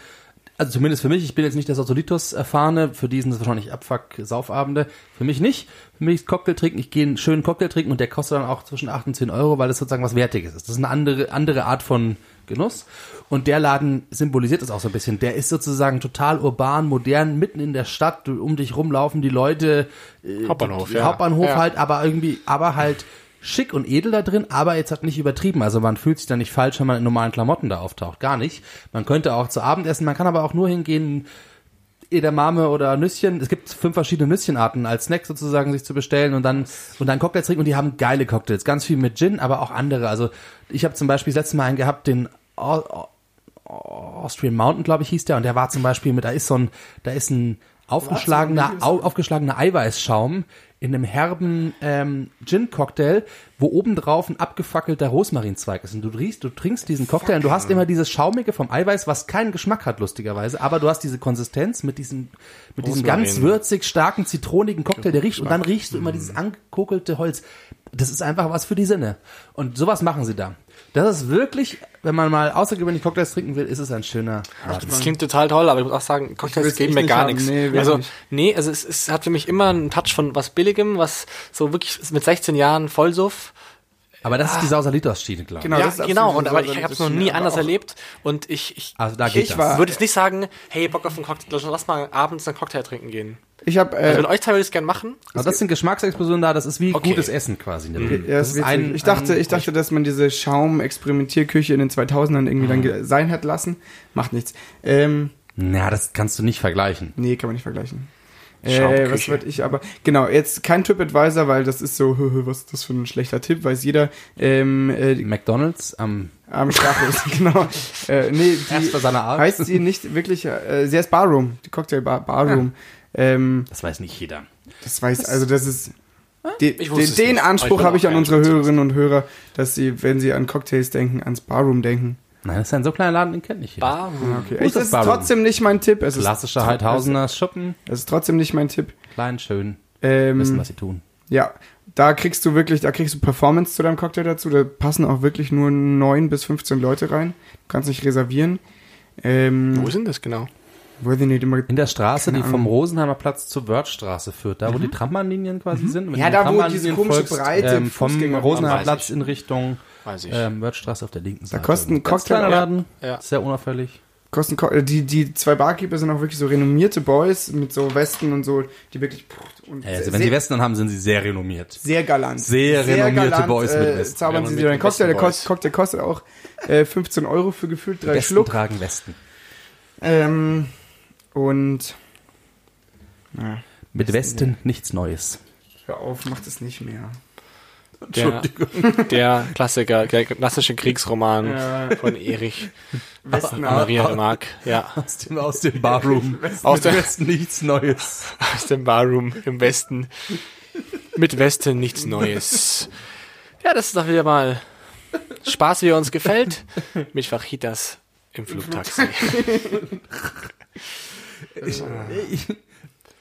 also zumindest für mich, ich bin jetzt nicht der Sotolitos erfahrene, für diesen ist wahrscheinlich Abfuck-Saufabende. Für mich nicht. Für mich ist Cocktail trinken, ich gehe einen schönen Cocktail trinken und der kostet dann auch zwischen 8 und 10 Euro, weil es sozusagen was Wertiges ist. Das ist eine andere, andere Art von Genuss. Und der Laden symbolisiert es auch so ein bisschen. Der ist sozusagen total urban, modern, mitten in der Stadt. Um dich rumlaufen die Leute, Hauptbahnhof, die ja. Hauptbahnhof Ja. halt, aber irgendwie, aber halt schick und edel da drin, aber jetzt halt nicht übertrieben. Also man fühlt sich da nicht falsch, wenn man in normalen Klamotten da auftaucht. Gar nicht. Man könnte auch zu Abend essen, man kann aber auch nur hingehen, Edamame oder Nüsschen. Es gibt fünf verschiedene Nüsschenarten als Snack sozusagen sich zu bestellen und dann und dann Cocktails trinken und die haben geile Cocktails, ganz viel mit Gin, aber auch andere. Also ich habe zum Beispiel das letzte Mal einen gehabt, den Au- Au- Austrian Mountain, glaube ich, hieß der, und der war zum Beispiel mit, da ist so ein, da ist ein aufgeschlagener, au, aufgeschlagener Eiweißschaum in einem herben ähm, Gin-Cocktail, wo obendrauf ein abgefackelter Rosmarinzweig ist. Und du riechst, du trinkst diesen Cocktail und du hast immer dieses Schaumige vom Eiweiß, was keinen Geschmack hat, lustigerweise, aber du hast diese Konsistenz mit diesem, mit diesem ganz würzig, starken, zitronigen Cocktail, der riecht, und dann riechst du immer dieses angekokelte Holz. Das ist einfach was für die Sinne. Und sowas machen sie da. Das ist wirklich, wenn man mal außergewöhnliche Cocktails trinken will, ist es ein schöner Laden. das klingt total toll, aber ich muss auch sagen, Cocktails geben mir gar nichts. Nee, also, nicht. nee, also es, es hat für mich immer einen Touch von was Billigem, was so wirklich mit 16 Jahren Vollsuff. Aber das ist die Sausalitos-Schiene, glaube ich. Genau, ja, das ist genau, und aber ich habe es noch nie anders erlebt und ich, ich Also da geht Ich würde jetzt nicht sagen, hey, Bock auf einen Cocktail, lass mal abends einen Cocktail trinken gehen. Ich habe Also äh, mit euch zwei würde ich es gerne machen. Also das sind Geschmacksexplosionen da, das ist wie Okay. gutes Essen quasi. in der Bibel. Ja, das ist witzig. ich dachte, ich dachte, dass man diese Schaum-Experimentierküche in den 2000ern irgendwie dann ge- sein hat lassen. Macht nichts. Ähm, Na, das kannst du nicht vergleichen. nee, kann man nicht vergleichen. Äh, was würde ich aber, genau, jetzt kein TripAdvisor, weil das ist so, was ist das für ein schlechter Tipp, weiß jeder, ähm, äh, die- McDonalds am am Stachus, genau. Äh, nee, die Erster seiner Art. heißt sie nicht wirklich, äh, sie heißt Barroom, die Cocktail Bar, Barroom. Ähm, Das weiß nicht jeder. das weiß, also das ist, die, Ich den, den nicht. Anspruch habe ich an unsere. Hörerinnen und Hörer, dass sie, wenn sie an Cocktails denken, ans Barroom denken. Nein, das ist ein so kleiner Laden, den kennt nicht jeder. Bar. Okay. Wo ist Es das ist Barroom? trotzdem nicht mein Tipp. Es Klassischer Heidhausener Schuppen, Es ist trotzdem nicht mein Tipp. klein, schön, wissen, Ähm, was sie tun. ja, da kriegst du wirklich, da kriegst du Performance zu deinem Cocktail dazu. Da passen auch wirklich nur 9 bis 15 Leute rein. Du kannst nicht reservieren. Ähm, Wo ist denn das genau? wo sind die immer In der Straße, die vom. Rosenheimer Platz zur Wörthstraße führt, da wo die Trambahnlinien quasi sind. Wenn Ja, da, wo diese komische breite ähm, vom Rosenheimer Platz in Richtung Weiß ich. ähm, Wörthstraße auf der linken Seite. kosten Ganz Cocktail- kleiner Laden, Ja. sehr unauffällig. kosten die die zwei Barkeeper sind auch wirklich so renommierte Boys mit so Westen und so, die wirklich und Ja, also sehr, wenn sie Westen dann haben, sind sie sehr renommiert. sehr galant. Sehr renommierte Boys mit äh, Westen. Zaubern sie dir einen Cocktail. Der Cocktail kostet auch äh, 15 Euro für gefühlt drei Westen Schluck. tragen Westen. Ähm, und na, Mit Westen nichts Neues. hör auf, mach das nicht mehr. Der, der Klassiker, der klassische Kriegsroman Ja. von Erich Westen, Maria Remarque. Ja, Aus dem, aus dem Barroom. Aus Mit der- Westen nichts Neues. aus dem Barroom im Westen. Mit Westen nichts Neues. Ja, das ist doch wieder mal Spaß, wie er uns gefällt. Mit Fajitas im Flugtaxi. Ich, ich,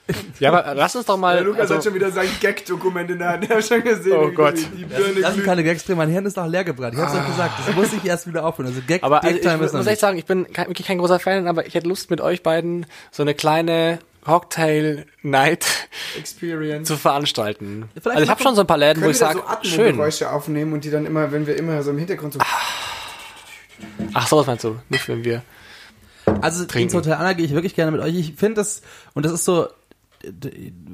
Ja, aber lass uns doch mal. Der Lukas also, hat schon wieder sein Gag-Dokument in der Hand. Er hat schon gesehen. Oh Gott. Die Birne das sind keine Gags drin, mein Hirn ist auch leer gebrannt. Ich hab's euch gesagt, das muss ich erst wieder aufhören. Also Gag, aber also, Gag-Time ich ist noch muss echt nicht. sagen, ich bin kein, wirklich kein großer Fan, aber ich hätte Lust mit euch beiden so eine kleine Cocktail-Night Experience. zu veranstalten. Vielleicht also ich habe schon so ein paar Läden, wo ich sage, so schön. Atmogeräusche aufnehmen und die dann immer, wenn wir immer so im Hintergrund so... Ach, sowas meinst du? Nicht, wenn wir. Also Trinken. ins Hotel Anna gehe ich wirklich gerne mit euch. Ich finde das, und das ist so,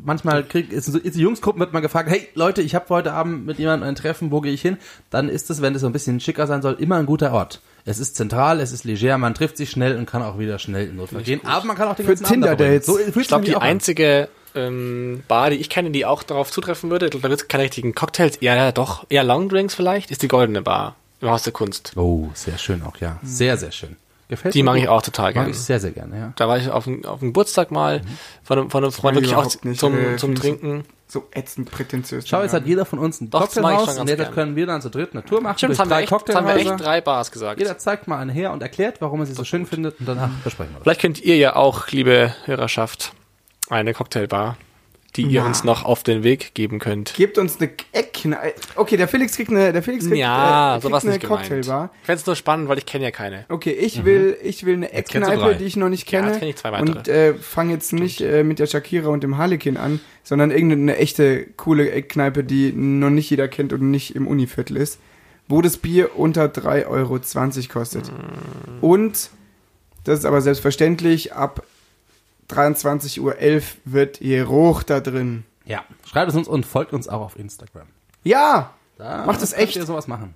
manchmal kriegt ist so in Jungsgruppen wird man gefragt, hey Leute, ich habe heute Abend mit jemandem ein Treffen, wo gehe ich hin? Dann ist es, wenn es so ein bisschen schicker sein soll, immer ein guter Ort. Es ist zentral, es ist leger, man trifft sich schnell und kann auch wieder schnell in Notfall gehen. Aber man kann auch den Für ganzen Abend da Tinder-Dates. verbringen. So Ich glaube, die einzige ähm, Bar, die ich kenne, die auch darauf zutreffen würde, da gibt es keine richtigen Cocktails, eher ja, doch, eher Longdrinks vielleicht, ist die Goldene Bar im Haus der Kunst. Oh, sehr schön auch, ja. Sehr, sehr schön. Gefällt Die mir mag ich auch total Mag gerne. ich sehr, sehr gerne, ja. Da war ich auf dem, auf dem Geburtstag mal von einem, von einem Freund mag ich wirklich auch zum, äh, zum ich- Trinken. So ätzend prätentiös. Schau, jetzt hat jeder von uns ein Doch, mag schon und jetzt können wir dann zu dritt eine Tour machen Stimmt, haben, wir drei echt, haben wir Cocktailhäuser. echt drei Bars gesagt. Jeder zeigt mal einen her und erklärt, warum er sie so schön findet und danach besprechen wir das. Vielleicht könnt ihr ja auch, liebe Hörerschaft, eine Cocktailbar, die ihr Ja. uns noch auf den Weg geben könnt. Gebt uns eine Eckkneipe. Okay, der Felix kriegt eine, der Felix kriegt, Ja, äh, sowas eine nicht. Cocktailbar. Ich fände es nur spannend, weil ich kenne ja keine. Okay, ich will, ich will eine. Eckkneipe, die ich noch nicht Ja, kenne. jetzt kenn ich zwei weitere. und äh, fange jetzt nicht äh, mit der Shakira und dem Harlekin an, sondern irgendeine echte coole Eckkneipe, die noch nicht jeder kennt und nicht im Univiertel ist, wo das Bier unter 3,20 Euro kostet. Mm. Und, das ist aber selbstverständlich, ab 23.11 Uhr wird Geruch da drin. Ja. Schreibt es uns und folgt uns auch auf Instagram. Ja, Da Macht das könnt echt. ihr sowas machen.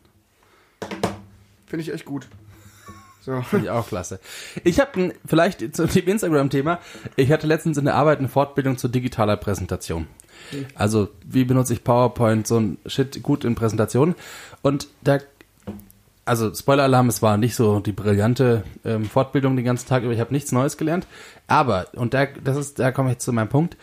finde ich echt gut. So. Finde ich auch klasse. Ich habe vielleicht zu dem Instagram-Thema, ich hatte letztens in der Arbeit eine Fortbildung zu digitaler Präsentation. Also, wie benutze ich PowerPoint, so ein Shit gut in Präsentationen. Und da, also Spoiler-Alarm, es war nicht so die brillante ähm, Fortbildung den ganzen Tag über, ich habe nichts Neues gelernt. Aber, und da, das ist, da komme ich zu meinem Punkt,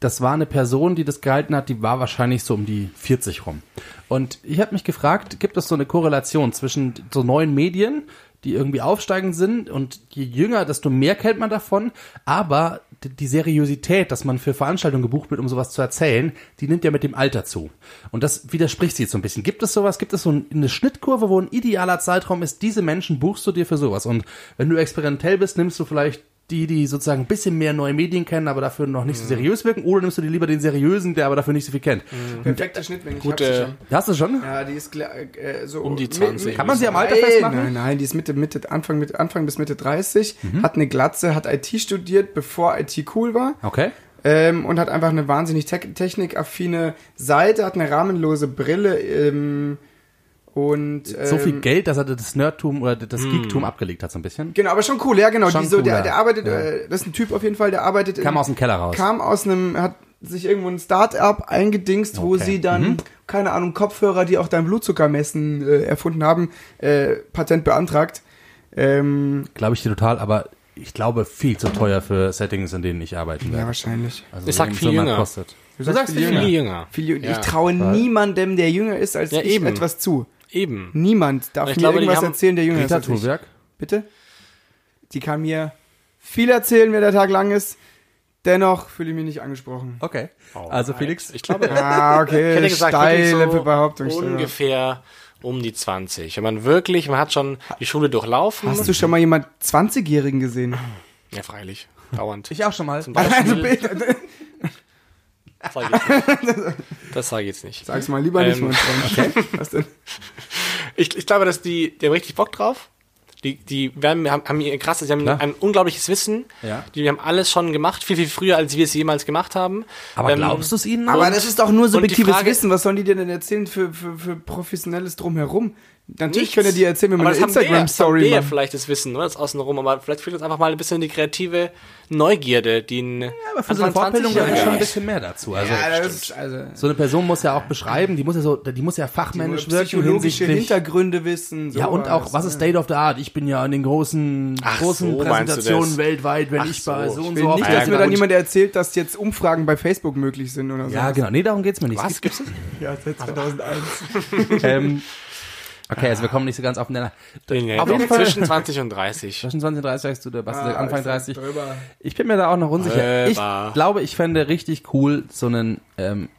das war eine Person, die das gehalten hat, die war wahrscheinlich so um die 40 rum. Und ich habe mich gefragt, gibt es so eine Korrelation zwischen so neuen Medien, die irgendwie aufsteigend sind und je jünger, desto mehr kennt man davon, aber die- Seriosität, dass man für Veranstaltungen gebucht wird, um sowas zu erzählen, die nimmt ja mit dem Alter zu. Und das widerspricht sich jetzt so ein bisschen. Gibt es sowas, gibt es so ein- eine Schnittkurve, wo ein idealer Zeitraum ist, diese Menschen buchst du dir für sowas? Und wenn du experimentell bist, nimmst du vielleicht die, die sozusagen ein bisschen mehr neue Medien kennen, aber dafür noch nicht so seriös wirken, oder nimmst du dir lieber den seriösen, der aber dafür nicht so viel kennt? Perfekte Schnittmenge. Ich Gute- hab sie schon. Hast du schon? Ja, die ist gla- äh, so Um die mit- 20. mit- Kann man sie am Alter Nein, festmachen? Nein, nein, die ist Mitte, Mitte, Anfang, mit, Anfang bis Mitte 30, Mhm. hat eine Glatze, hat IT studiert, bevor IT cool war. Okay. Ähm, und hat einfach eine wahnsinnig te technikaffine Seite, hat eine rahmenlose Brille ähm, und ähm, So viel Geld, dass er das Nerdtum oder das Geektum abgelegt hat, so ein bisschen. Genau, aber schon cool, ja genau. Schon Die so, der, der arbeitet, Ja. äh, das ist ein Typ auf jeden Fall, der arbeitet Kam in, aus dem Keller raus. kam aus einem, hat sich irgendwo ein Start-up eingedingst, wo Okay. sie dann, Mhm. keine Ahnung, Kopfhörer, die auch dein Blutzucker messen, äh, erfunden haben, äh, Patent beantragt. Ähm, Glaube ich dir total, aber ich glaube viel zu teuer für Settings, in denen ich arbeiten ja, werde. wahrscheinlich. Also Ich sag viel jünger. Kostet. Du sagst viel Viel jünger. Viel, jü- Ja. Ich traue niemandem, der jünger ist als Ja, ich, eben. etwas zu. Eben. Niemand darf Ich mir glaube, irgendwas erzählen, der jünger Rita ist als ich. Bitte? Die kann mir viel erzählen, wer der Tag lang ist. Dennoch fühle ich mich nicht angesprochen. Okay. Also Felix, Ich glaube, Ah, ich okay. hätte gesagt, Steile so Behauptung. Ungefähr um die 20. Wenn man wirklich, man hat schon die Schule durchlaufen. Hast du schon mal jemand 20-Jährigen gesehen? Ja, freilich. Dauernd. ich auch schon mal. Zum Also Beispiel. bitte, Das sage ich jetzt nicht. Das sage ich jetzt nicht. sag's mal lieber nicht, Ähm, mein Freund. Was denn? Ich, ich glaube, dass die, die haben richtig Bock drauf. Die, die werden, haben, haben ihr krasses, die haben Klar. ein unglaubliches Wissen. Ja. Die haben alles schon gemacht, viel, viel früher, als wir es jemals gemacht haben. Aber Ähm, glaubst du es ihnen? Aber das ist doch nur subjektives Frage- Wissen. Was sollen die dir denn erzählen für, für, für professionelles Drumherum? Natürlich Nichts. können die dir erzählen, wenn man eine Instagram-Story macht. vielleicht das Wissen, oder? Das Außenrum, aber vielleicht fehlt uns einfach mal ein bisschen die kreative Neugierde, die ein Ja, aber für so eine Fortbildung gehört 20-Jähriger schon ein bisschen mehr dazu. Also Ja, das ist, also, so eine Person muss ja auch beschreiben, die muss ja so, die muss ja fachmännisch wirken psychologische. Hintergründe wissen. Ja, und auch, was ist State of the Art? Ich bin ja in den großen, Ach großen so, Präsentationen weltweit, wenn Ach ich bei so. so und so nicht, dass mir dann jemand erzählt, dass jetzt Umfragen bei Facebook möglich sind oder so. Ja, genau. Nee, darum geht's mir nicht. Was? Gibt's das? Ja, seit 2001. Okay, also wir kommen nicht so ganz auf den Nenner. Nee, Auf jeden Fall- zwischen 20 und 30. Zwischen 20 und 30 sagst du, der Basti sagt Ah, Anfang ist das 30. drüber. Ich bin mir da auch noch unsicher. Ich Drüber. glaube, ich fände richtig cool, so einen ähm,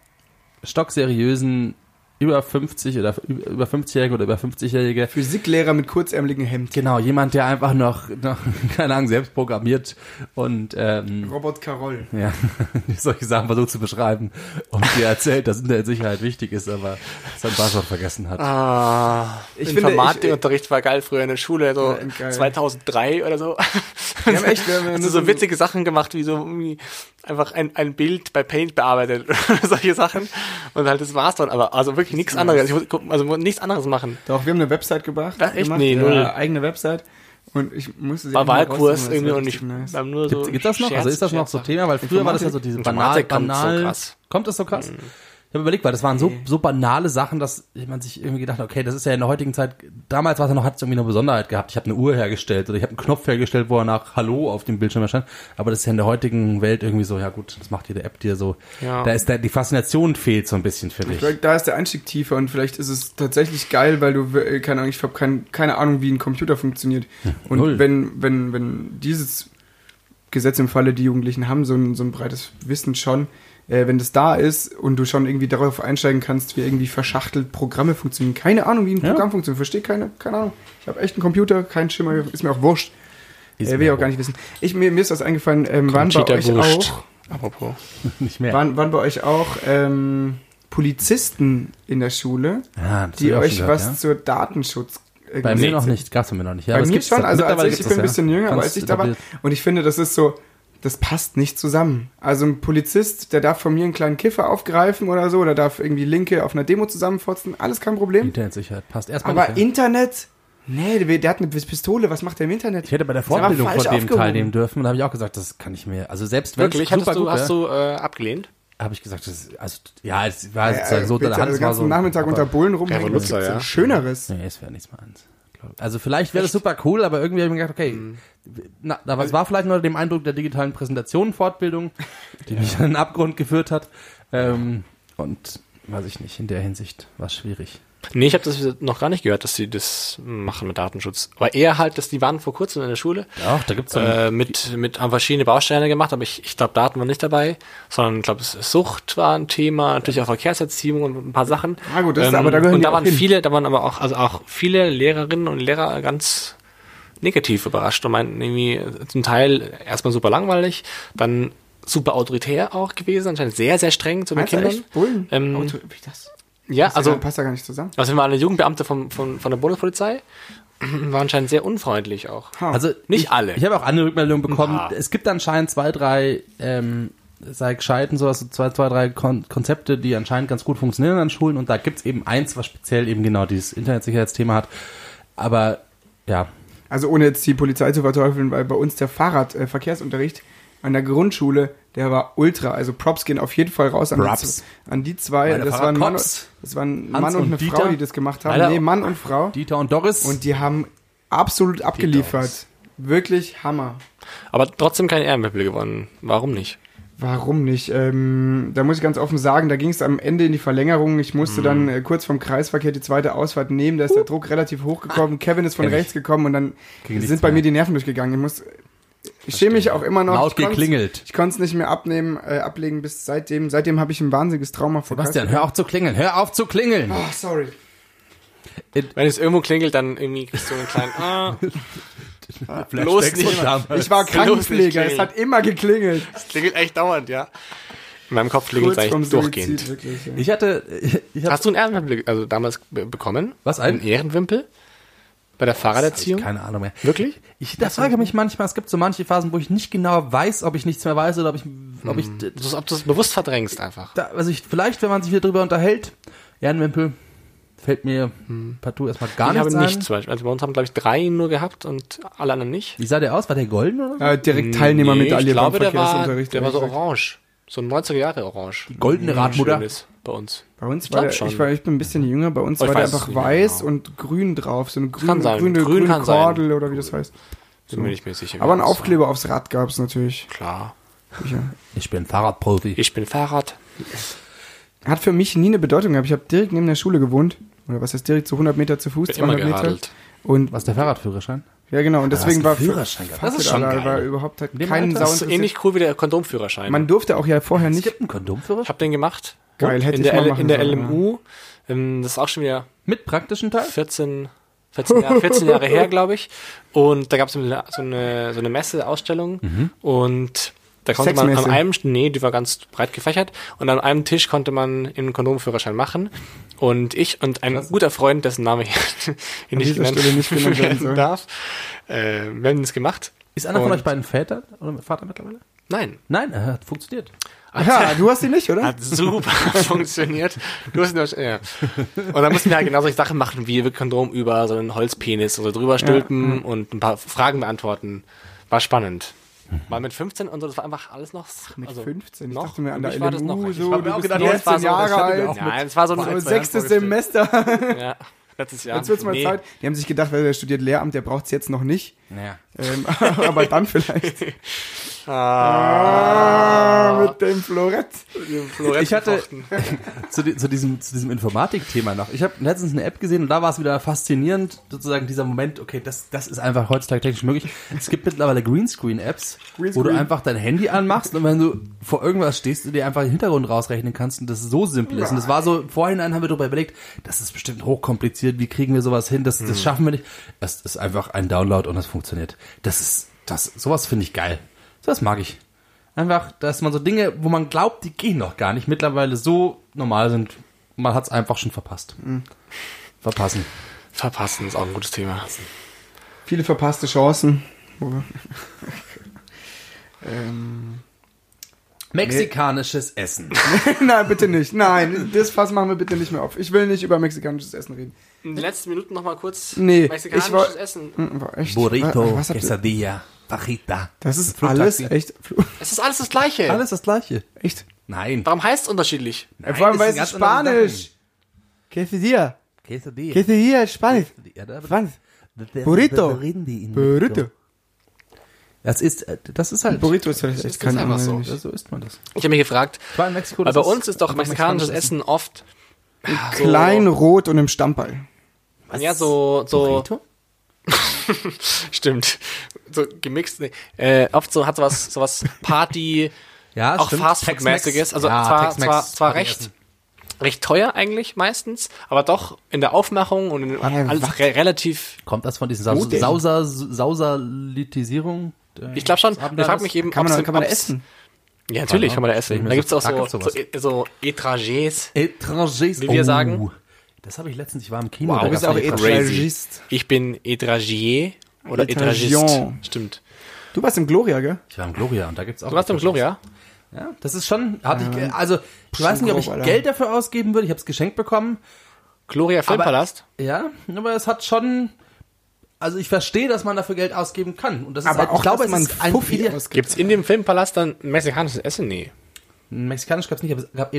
stockseriösen über 50 oder über 50-Jährige oder über 50-Jährige. Physiklehrer mit kurzärmeligen Hemd. Genau, jemand, der einfach noch, noch keine Ahnung, selbst programmiert und ähm, Robert Carroll. ja, solche Sachen versucht zu beschreiben und dir erzählt, dass Internetsicherheit wichtig ist, aber sein Passwort vergessen hat. Ah, Ich finde, Informatikunterricht war geil früher in der Schule, so Ja, geil. 2003 oder so. Wir haben echt, wir haben du so so- witzige Sachen gemacht, wie so irgendwie einfach ein, ein Bild bei Paint bearbeitet oder solche Sachen. Und halt, das war's dann. Aber also wirklich nichts anderes. Ich muss, also nichts anderes machen. Doch, wir haben eine Website gebracht. Ach, echt? gemacht, Nee, null. eigene Website. Und ich musste sie War Wahlkurs irgendwie das und ich nice. haben nur so. Gibt, gibt das noch? Scherz- also ist das noch so Thema? Weil früher war das ja so diese banal, so banal. krass. Kommt das so krass? Ich habe überlegt, weil das waren so, so banale Sachen, dass man sich irgendwie gedacht hat, okay, das ist ja in der heutigen Zeit, damals war es ja noch, hat es irgendwie eine Besonderheit gehabt. Ich habe eine Uhr hergestellt oder ich habe einen Knopf hergestellt, wo er nach Hallo auf dem Bildschirm erscheint. Aber das ist ja in der heutigen Welt irgendwie so, ja gut, das macht jede App dir so. Ja. Da ist da, die Faszination fehlt so ein bisschen, finde ich. Vielleicht, Da ist der Einstieg tiefer und vielleicht ist es tatsächlich geil, weil du, äh, keine Ahnung, ich habe kein, keine Ahnung, wie ein Computer funktioniert. Und null. wenn, wenn, wenn dieses Gesetz im Falle, die Jugendlichen haben so ein, so ein breites Wissen schon, äh, wenn das da ist und du schon irgendwie darauf einsteigen kannst, wie irgendwie verschachtelt Programme funktionieren. Keine Ahnung, wie ein Ja. Programm funktioniert. Verstehe keine, keine Ahnung. Ich habe echt einen Computer, kein Schimmer, ist mir auch wurscht. Ist äh, will ich auch gar nicht wissen. Ich, mir, mir ist was eingefallen, ähm, waren bei euch Wurst. auch, Apropos. nicht mehr. waren, waren bei euch auch ähm, Polizisten in der Schule, ja, das die euch gehört, was ja? zur Datenschutz äh, Bei mir noch nicht, gab's bei mir noch nicht. Ja, Bei aber es mir schon, also als ich, ich bin ein bisschen jünger, aber als ich da war, und ich finde, das ist so, das passt nicht zusammen. Also ein Polizist, der darf von mir einen kleinen Kiffer aufgreifen oder so, oder darf irgendwie Linke auf einer Demo zusammenfotzen, alles kein Problem. Internetsicherheit passt erstmal Aber nicht. ja. Internet, nee, der, hat eine Pistole, was macht der im Internet? Ich hätte bei der Fortbildung von falsch dem aufgehoben. teilnehmen dürfen und da habe ich auch gesagt, das kann ich mir, also selbst wenn Wirklich? super du, gut hast du äh, abgelehnt? habe ich gesagt, das, also, ja, es war Ja, sozusagen so bitte, der Hand. es war ganzen so, Nachmittag unter Bullen gibt's ja. ja. Schöneres. Nee, es wäre nichts meins. glaub ich. Also vielleicht wäre das super cool, aber irgendwie habe ich mir gedacht, okay, na, da was war vielleicht nur dem Eindruck der digitalen Präsentation Fortbildung, die mich an den Abgrund geführt hat. Ähm, und weiß ich nicht, in der Hinsicht war es schwierig. Nee, ich habe das noch gar nicht gehört, dass sie das machen mit Datenschutz. Aber eher halt, dass die waren vor kurzem in der Schule Ja, da gibt's äh, mit, mit haben verschiedene Bausteine gemacht, aber ich, ich glaube, Daten waren nicht dabei, sondern ich glaube, Sucht war ein Thema, natürlich auch Verkehrserziehung und ein paar Sachen. Ah, gut, das ist- aber da gehören und da waren viele, da waren aber auch, also auch viele Lehrerinnen und Lehrer ganz negativ überrascht und meinten irgendwie zum Teil erstmal super langweilig, dann super autoritär auch gewesen, anscheinend sehr, sehr streng zu den Kindern. echt? Bullen? Ähm, Auto, wie das? Ja, Also, also passt ja gar nicht zusammen. also wir waren eine Jugendbeamte vom, von, von der Bundespolizei, war anscheinend sehr unfreundlich auch. Also Nicht ich, alle. Ich habe auch andere Rückmeldungen bekommen. paar. Es gibt anscheinend zwei, drei, ähm, sei gescheiten, so also zwei, zwei, drei Kon Konzepte, die anscheinend ganz gut funktionieren an Schulen und da gibt's eben eins, was speziell eben genau dieses Internetsicherheitsthema hat. Aber ja, Also ohne jetzt die Polizei zu verteufeln, weil bei uns der Fahrradverkehrsunterricht an der Grundschule, der war ultra. Also Props gehen auf jeden Fall raus an, die, Props. z- an die zwei. Meine Das waren, Mann, das waren Hans Mann und und eine Dieter. Frau, die das gemacht haben. Alter. Nee, Mann und Frau. Dieter und Doris. Und die haben absolut abgeliefert. Wirklich Hammer. Aber trotzdem kein Ehrenwippel gewonnen. Warum nicht? Warum nicht? Ähm, da muss ich ganz offen sagen, da ging es am Ende in die Verlängerung. Ich musste Mhm. dann äh, kurz vom Kreisverkehr die zweite Ausfahrt nehmen. Da ist der Druck relativ hochgekommen. Kevin ist von Kenn ich. rechts gekommen und dann nichts sind bei mehr. mir die Nerven durchgegangen. Ich muss, ich schäme mich auch immer noch. Laut Ich geklingelt. Ich konnte es nicht mehr abnehmen, äh, ablegen bis seitdem. Seitdem habe ich ein wahnsinniges Trauma vor Sebastian, hör auf zu klingeln, hör auf zu klingeln. Oh, sorry. Wenn es irgendwo klingelt, dann irgendwie kriegst du einen kleinen, ah, Flashbacks nicht. damals. Ich war Krankenpfleger. Es hat immer geklingelt. es klingelt echt dauernd, ja. In meinem Kopf klingelt es eigentlich durchgehend. Wirklich. Ja. Ich hatte, ich hab, Hast du einen Ehrenwimpel also damals be bekommen? Was, ein- Einen Ehrenwimpel? Bei der Fahrraderziehung? keine Ahnung mehr. Wirklich? Ich da frage mich manchmal, es gibt so manche Phasen, wo ich nicht genau weiß, ob ich nichts mehr weiß oder ob ich, ob ich, Das ist, ob du es bewusst verdrängst einfach. da, also ich, vielleicht, wenn man sich hier drüber unterhält, Ehrenwimpel, fällt mir partout erstmal gar ich habe nichts ein. nicht zum Beispiel. Also bei uns haben, glaube ich, drei nur gehabt und alle anderen nicht. Wie sah der aus? War der golden oder? so? Äh, direkt Teilnehmermedaille ich glaube, der war, der war so orange. So ein 90er Jahre orange. Die goldene Radmutter. Schönes bei uns. Bei uns Ich war der, schon. ich, war, ich bin ein bisschen jünger, bei uns Oh, war der einfach weiß genau. und grün drauf, so eine sein. grüne, Grün grüne kann sein. Kordel oder wie das heißt. Bin mir nicht mehr sicher. Aber ein. Aufkleber aufs Rad gab es natürlich. Klar. Sicher. Ich bin Fahrradprofi. Ich bin Fahrrad. Hat für mich nie eine Bedeutung gehabt. Ich habe direkt neben der Schule gewohnt. Oder was heißt direkt so 100 Meter zu Fuß, Bin immer 200 Meter. geradelt. Und Was ist der Fahrradführerschein? Ja, genau. Und deswegen war Führerschein. Fuck Das ist schon geil. war überhaupt halt kein Alter? Sau Das ist ähnlich cool wie der Kondomführerschein. Man durfte auch ja vorher Es nicht. gibt einen Kondomführerschein? ich habe den gemacht. Geil, hätte in ich der, mal L- in der sollen, LMU. Ähm, das ist auch schon wieder Mit praktischen Teil? 14, 14, Jahre, 14 Jahre her, glaube ich. Und da gab es so eine, so eine Messeausstellung und da konnte man an einem, nee, die war ganz breit gefächert und an einem Tisch konnte man einen Kondomführerschein machen und ich und ein guter Freund, dessen Name hier nicht genannt, nicht genannt werden soll. darf, äh, wir haben das gemacht. Ist einer von Und- euch beiden Väter oder Vater mittlerweile? Nein, Nein, er hat funktioniert. Ja, du hast ihn nicht, oder? Hat super funktioniert. Du hast nur, ja. Und dann mussten wir halt genau solche Sachen machen, wie wir Kondom über so einen Holzpenis oder drüber stülpen und ein paar Fragen beantworten. War spannend. War mit 15 und so, das war einfach alles noch. Mit also 15. Ich noch, dachte mir an der mich war das LMU noch- so, du auch bist gedacht, 19 das war so- Jahre alt. Nein, es war so ein So sechstes Semester. Ja, letztes Jahr. Jetzt wird's mal Nee. Zeit. Die haben sich gedacht, weil der studiert Lehramt, der braucht's jetzt noch nicht. Naja. Ähm, aber dann vielleicht. Ah, Ah, mit dem Florett. Ich hatte zu, zu diesem, zu diesem Informatik-Thema noch. Ich habe letztens eine App gesehen und da war es wieder faszinierend, sozusagen dieser Moment, okay, das, das ist einfach heutzutage technisch möglich. Es gibt mittlerweile Greenscreen-Apps, wo du Greenscreen. einfach dein Handy anmachst und wenn du vor irgendwas stehst, du dir einfach den Hintergrund rausrechnen kannst und das so simpel ist. Und das war so, vorhinein haben wir darüber überlegt, das ist bestimmt hochkompliziert, wie kriegen wir sowas hin, das, das schaffen wir nicht. Es ist einfach ein Download und das funktioniert. Das ist, das, sowas finde ich geil. Das mag ich. Einfach, dass man so Dinge, wo man glaubt, die gehen noch gar nicht, mittlerweile so normal sind. Man hat es einfach schon verpasst. Verpassen. Verpassen ist auch ein gutes Thema. Viele verpasste Chancen. Ähm, Mexikanisches Essen. Nein, bitte nicht. Nein, das Fass machen wir bitte nicht mehr auf. Ich will nicht über mexikanisches Essen reden. In den letzten Minuten noch mal kurz Nee, mexikanisches war- Essen. Hm, War echt, Burrito, wa- was Quesadilla, Fajita. Das ist alles echt. Es ist alles das Gleiche. Alles das Gleiche. Echt? Nein. Warum heißt es unterschiedlich? Nein, Vor allem, weil es ist Spanisch. Quesadilla. Quesadilla. Quesadilla ist Spanisch. Spanisch. Burrito. Burrito. Das ist, äh, das ist halt. Burrito ist vielleicht echt ist kein einfach so. So isst man das. Ich habe mich gefragt, Ich war in Mexiko. weil bei uns ist doch mexikanisches Essen oft Klein, rot und im Stammball. Ja, so, so, Burrito? stimmt. So gemixt. Nee. Äh, oft so hat sowas, sowas Party, Ja, auch. Fastfood-mäßiges. Also Ja, zwar, zwar, zwar Party recht, essen. recht teuer eigentlich meistens, aber doch in der Aufmachung und in Äh, alles re relativ. Kommt das von diesen Saus? Sauser, Sausalitisierung? der- Ich glaube schon. Ich frage mich eben, Kann man, ob's- kann man da essen? Ja, natürlich kann man da essen. Da so gibt's auch so, so, sowas. so Etrangers. Etrangers. Wie wir sagen. Das habe ich letztens, ich war im Kino. Wow, Du bist auch. Etragist. Ich bin Etragier oder Etragist. Etragion. Stimmt. Du warst im Gloria, gell? Ich war im Gloria und da gibt's auch. Du warst im Gloria? Ja, das ist schon, hatte ich, also, ich weiß nicht, ob ich. Geld dafür ausgeben würde. Ich habe es geschenkt bekommen. Gloria Filmpalast? Ja, aber es hat schon, also ich verstehe, dass man dafür Geld ausgeben kann. Und das ist Aber halt, auch, ich glaube, dass es man ist ein Fuffi ausgibt. Gibt's in dem Filmpalast dann mexikanisches Essen? Nee. Mexikanisch gab's nicht, aber es gab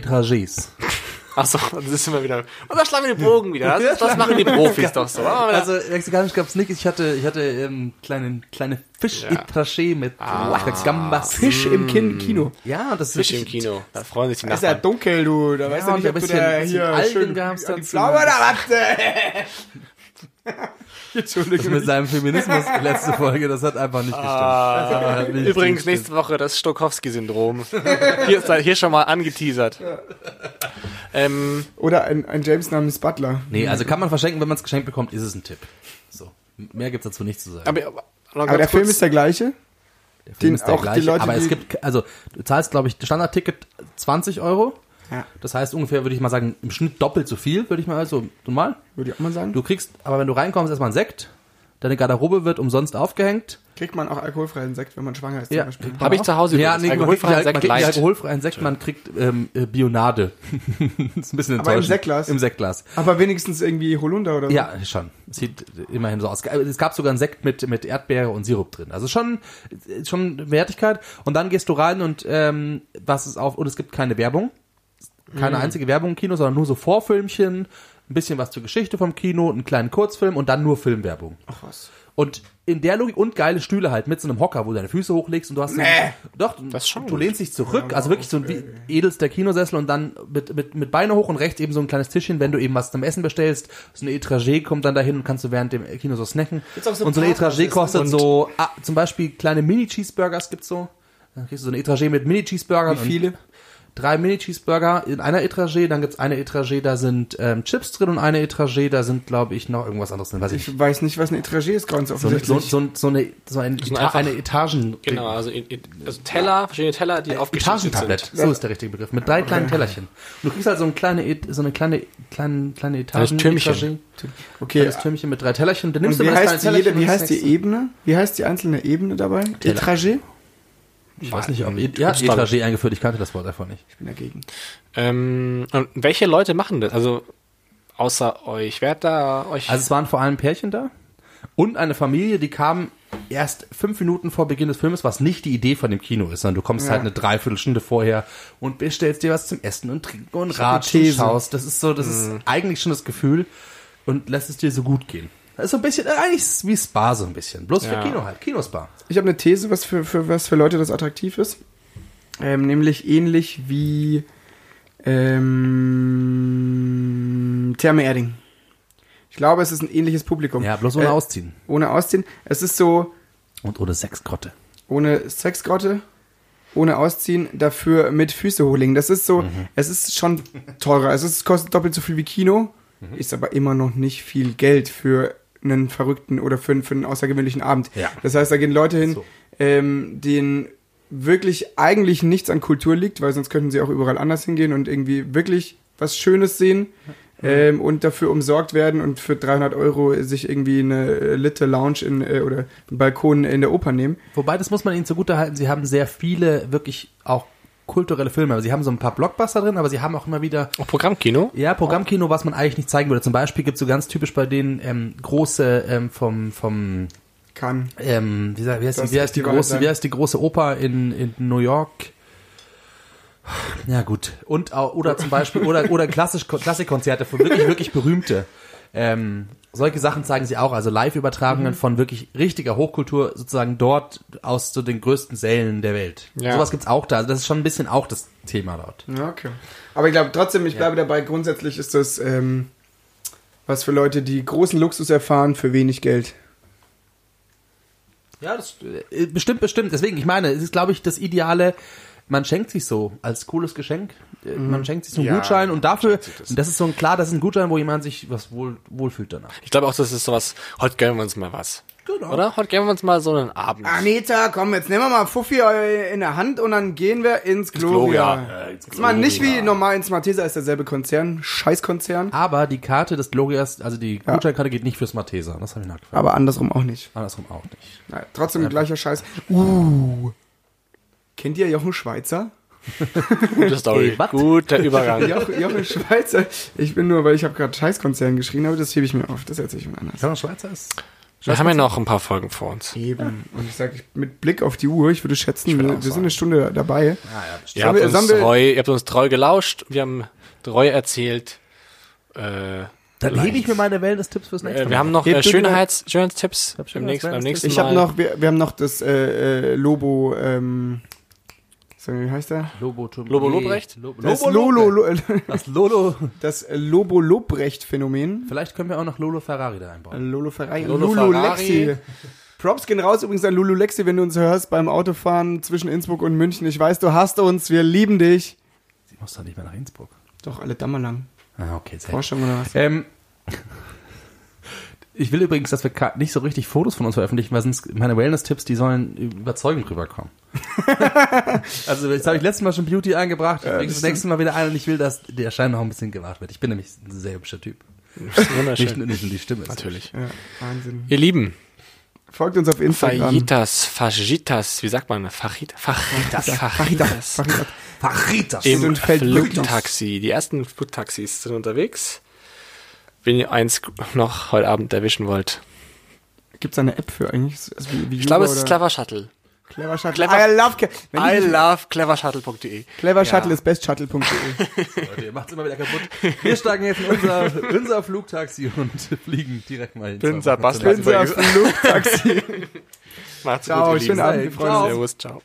Etrangers. Achso, das ist immer wieder. Und da schlagen wir den Bogen wieder. Das, das machen die Profis doch so. Also, Mexikanisch gab's nicht. Ich hatte, ich hatte ähm, kleine, kleine fisch Ja. mit ah, Gambas. Fisch im Kin Kino. Ja, das ist Fisch im Kino. Da freuen sich die Da ist ja Nachbarn. dunkel, du. Da weißt du nicht, ein ob du bisschen- da bisschen hier Algen schön die dazu. Pflaume oder Das Entschuldigung. mit seinem Feminismus letzte Folge, das hat einfach nicht gestimmt. Ah, nicht Übrigens gestimmt. nächste Woche das Stokowski-Syndrom. Hier ist hier schon mal angeteasert. Ähm, Oder ein, ein James namens Butler. Nee, also kann man verschenken, wenn man es geschenkt bekommt, ist es ein Tipp. So. Mehr gibt's dazu nicht zu sagen. aber, aber, Aber ganz der Film ist der gleiche. Der Film den ist der auch die gleiche, Leute, aber es gibt, also du zahlst, glaube ich, Standardticket 20 Euro. Ja. Das heißt ungefähr, würde ich mal sagen, im Schnitt doppelt so viel, würde ich mal so normal. Würde ich auch mal sagen. Du kriegst, aber wenn du reinkommst, erstmal ein Sekt. Deine Garderobe wird umsonst aufgehängt. Kriegt man auch alkoholfreien Sekt, wenn man schwanger ist zum Ja. Beispiel. Habe ich zu Hause Ja, übrigens. nee, Alkoholfreier nicht, man Sekt kriegt alkoholfreien Sekt, man kriegt ähm, äh, Bionade. ist ein bisschen Aber im enttäuschend. Sektglas? Im Sektglas. Aber wenigstens irgendwie Holunder oder so. Ja, schon. Sieht immerhin so aus. Es gab sogar einen Sekt mit, mit Erdbeere und Sirup drin. Also schon, schon Wertigkeit. Und dann gehst du rein und ähm, was ist auf, und es gibt keine Werbung. Keine einzige Werbung im Kino, sondern nur so Vorfilmchen, ein bisschen was zur Geschichte vom Kino, einen kleinen Kurzfilm und dann nur Filmwerbung. Ach was. Und in der Logik und geile Stühle halt mit so einem Hocker, wo du deine Füße hochlegst und du hast so, Nee. doch, Das ist schon du gut. lehnst dich zurück, also wirklich so ein wie edelster Kinosessel und dann mit, mit, mit Beine hoch und rechts eben so ein kleines Tischchen, wenn du eben was zum Essen bestellst. So eine Etragé kommt dann dahin und kannst du während dem Kino so snacken. So und so eine Etragé kostet und- so, ah, zum Beispiel kleine Mini-Cheeseburgers gibt's so. Dann kriegst du so eine Etragé mit Mini-Cheeseburgern. Wie viele? Drei Mini-Cheeseburger in einer Etragé, dann gibt's eine Etragé, da sind ähm, Chips drin und eine Etragé, da sind, glaube ich, noch irgendwas anderes drin, weiß ich. Ich weiß nicht, was eine Etragé ist, ganz So, eine- so, offensichtlich. so, so eine, so ein, sind Eta eine Etagen, Genau, also, also Teller, verschiedene Teller, die aufgeschichtet Etagentablett, sind. so ist der richtige Begriff, mit drei kleinen Tellerchen. Und du kriegst halt so, ein kleine, Et- so eine kleine, kleine, kleine Etagen, Türmchen. Okay, kleines Türmchen mit drei Tellerchen. Dann und nimmst du wie das heißt, jede, Tellerchen wie und heißt die. Ebene? Wie heißt die einzelne Ebene dabei? Teller. Etragé? Ich weiß nicht, ob, ja, Gibt's dann. Etragé eingeführt, ich kannte das Wort einfach nicht. Ich bin dagegen. Ähm, und welche Leute machen das? Also, außer euch. Wer hat da euch... Also es waren vor allem Pärchen da und eine Familie, die kam erst fünf Minuten vor Beginn des Filmes, was nicht die Idee von dem Kino ist, sondern du kommst Ja. halt eine Dreiviertelstunde vorher und bestellst dir was zum Essen und Trinken und ratschen, schaust. Das ist so, das ist eigentlich schon das Gefühl und lässt es dir so gut gehen. Das ist so ein bisschen, äh, eigentlich wie Spa so ein bisschen. Bloß Ja. für Kino halt, Kinospa. Ich habe eine These, was für, für was für Leute das attraktiv ist. Ähm, nämlich ähnlich wie ähm, Therme Erding. Ich glaube, es ist ein ähnliches Publikum. Ja, bloß ohne Äh, Ausziehen. Ohne Ausziehen. Es ist so, Und ohne Sexgrotte. ohne Sexgrotte, ohne Ausziehen, dafür mit Füße hochlegen. Das ist so, Mhm. es ist schon teurer. Es ist, kostet doppelt so viel wie Kino, Mhm. ist aber immer noch nicht viel Geld für einen verrückten oder für, einen- für einen außergewöhnlichen Abend. Ja. Das heißt, da gehen Leute hin, So. ähm, denen wirklich eigentlich nichts an Kultur liegt, weil sonst könnten sie auch überall anders hingehen und irgendwie wirklich was Schönes sehen. Ähm, und dafür umsorgt werden und für 300 Euro sich irgendwie eine Litte Lounge in, äh, oder einen Balkon in der Oper nehmen. Wobei, das muss man ihnen zugute halten, sie haben sehr viele wirklich auch kulturelle Filme. Also sie haben so ein paar Blockbuster drin, aber sie haben auch immer wieder Auch Programmkino? Ja, Programmkino, was man eigentlich nicht zeigen würde. Zum Beispiel gibt's so ganz typisch bei denen ähm, große ähm, vom vom Kann. ähm, wie, wie, heißt Das die, wie, heißt die große wie heißt die große Oper in, in New York? Ja gut und auch, oder zum Beispiel oder oder klassisch Klassikkonzerte von wirklich wirklich berühmte. Ähm, solche Sachen zeigen sie auch, also Live-Übertragungen Mhm. von wirklich richtiger Hochkultur sozusagen dort aus so den größten Sälen der Welt. Ja. Sowas gibt's auch da. Also das ist schon ein bisschen auch das Thema dort. Ja, okay. Aber ich glaube trotzdem, ich bleibe dabei, grundsätzlich ist das ähm, was für Leute, die großen Luxus erfahren für wenig Geld. Ja, das äh, bestimmt, bestimmt. Deswegen, ich meine, es ist, glaube ich, das Ideale. Man schenkt sich so als cooles Geschenk. Äh, Man schenkt sich so einen Ja, Gutschein und dafür, das. und das ist so ein klar, das ist ein Gutschein, wo jemand sich was wohl wohlfühlt danach. Ich glaube auch, das ist sowas, heute gönnen wir uns mal was. Genau. Oder? Heute gönnen wir uns mal so einen Abend. Anita, komm, jetzt nehmen wir mal Fuffi in der Hand und dann gehen wir ins Gloria. Gloria. Äh, ins Jetzt mal nicht wie normal ins Malteser, ist derselbe Konzern, Scheißkonzern, Aber die Karte des Glorias, also die Gutscheinkarte geht nicht fürs Malteser. Das habe ich nachgefragt. aber andersrum auch nicht. Andersrum auch nicht. Na, trotzdem gleicher Scheiß. Uh. Kennt ihr Jochen Schweizer? Gute Story. Ey? Guter Übergang. Jochen, Jochen Schweizer. Ich bin nur, weil ich habe gerade Scheißkonzern geschrien, aber das hebe ich mir auf. Das erzähle ich mir anders. Ja, Schweizer ist. Wir haben ja noch ein paar Folgen vor uns. Eben. Und ich sage, mit Blick auf die Uhr, ich würde schätzen, würde wir, sind eine Stunde dabei. Ja, ja, Ihr habt, wir- uns treu, ihr habt uns treu gelauscht. Wir haben treu erzählt. Äh, Dann hebe ich mir meine Wellness-Tipps fürs nächste äh, Mal. wir haben noch äh, Schönheits, Schönheitstipps beim nächsten, beim nächsten Ich Mal. habe noch, wir, wir haben noch das äh, äh, Lobo, ähm, wie heißt der? Lobo, Lobo Lobrecht? Lobo, Das Lobo Lolo, Das Lolo. das Lobo Lobrecht Phänomen. Vielleicht können wir auch noch Lolo Ferrari da einbauen. Lolo Ferrari. Lolo Lulu Ferrari. Lexi. Props gehen raus übrigens an Lulu Lexi, wenn du uns hörst beim Autofahren zwischen Innsbruck und München. Ich weiß, du hast uns, wir lieben dich. Sie muss doch nicht mehr nach Innsbruck. Doch, alle Dammer lang. Ah, okay, sehr Forschung oder was? Ähm, ich will übrigens, dass wir nicht so richtig Fotos von uns veröffentlichen, weil sonst meine Wellness-Tipps, die sollen überzeugend rüberkommen. also jetzt habe ich letztes Mal schon Beauty eingebracht, ich bringe das nächste Mal wieder ein und ich will, dass der Schein noch ein bisschen gemacht wird. Ich bin nämlich ein sehr hübscher Typ. Nicht, Wunderschön. nur- nicht nur die Stimme. ist Natürlich. Ja, Wahnsinn. Ihr Lieben, Folgt uns auf Instagram. Fajitas, Fajitas, wie sagt man? Fajit, Fajitas, Fajitas. Fajitas. Fajitas. Im. Flugtaxi. Die ersten Flugtaxis sind unterwegs. Wenn ihr eins noch heute Abend erwischen wollt. Gibt's da eine App für eigentlich? Also wie, wie Ich glaube, es ist Clever Shuttle. Clever Shuttle. Clever- I love, I love clevershuttle.de. Clever Shuttle Ja. ist bestshuttle.de. Leute, ihr macht's immer wieder kaputt. Wir steigen jetzt in unser, unser Flugtaxi und fliegen direkt mal hin. Bastard. Folge. Unser Flugtaxi. Macht's Ciao, gut, ihr schönen Lieben. Abend, uns. Servus, ciao.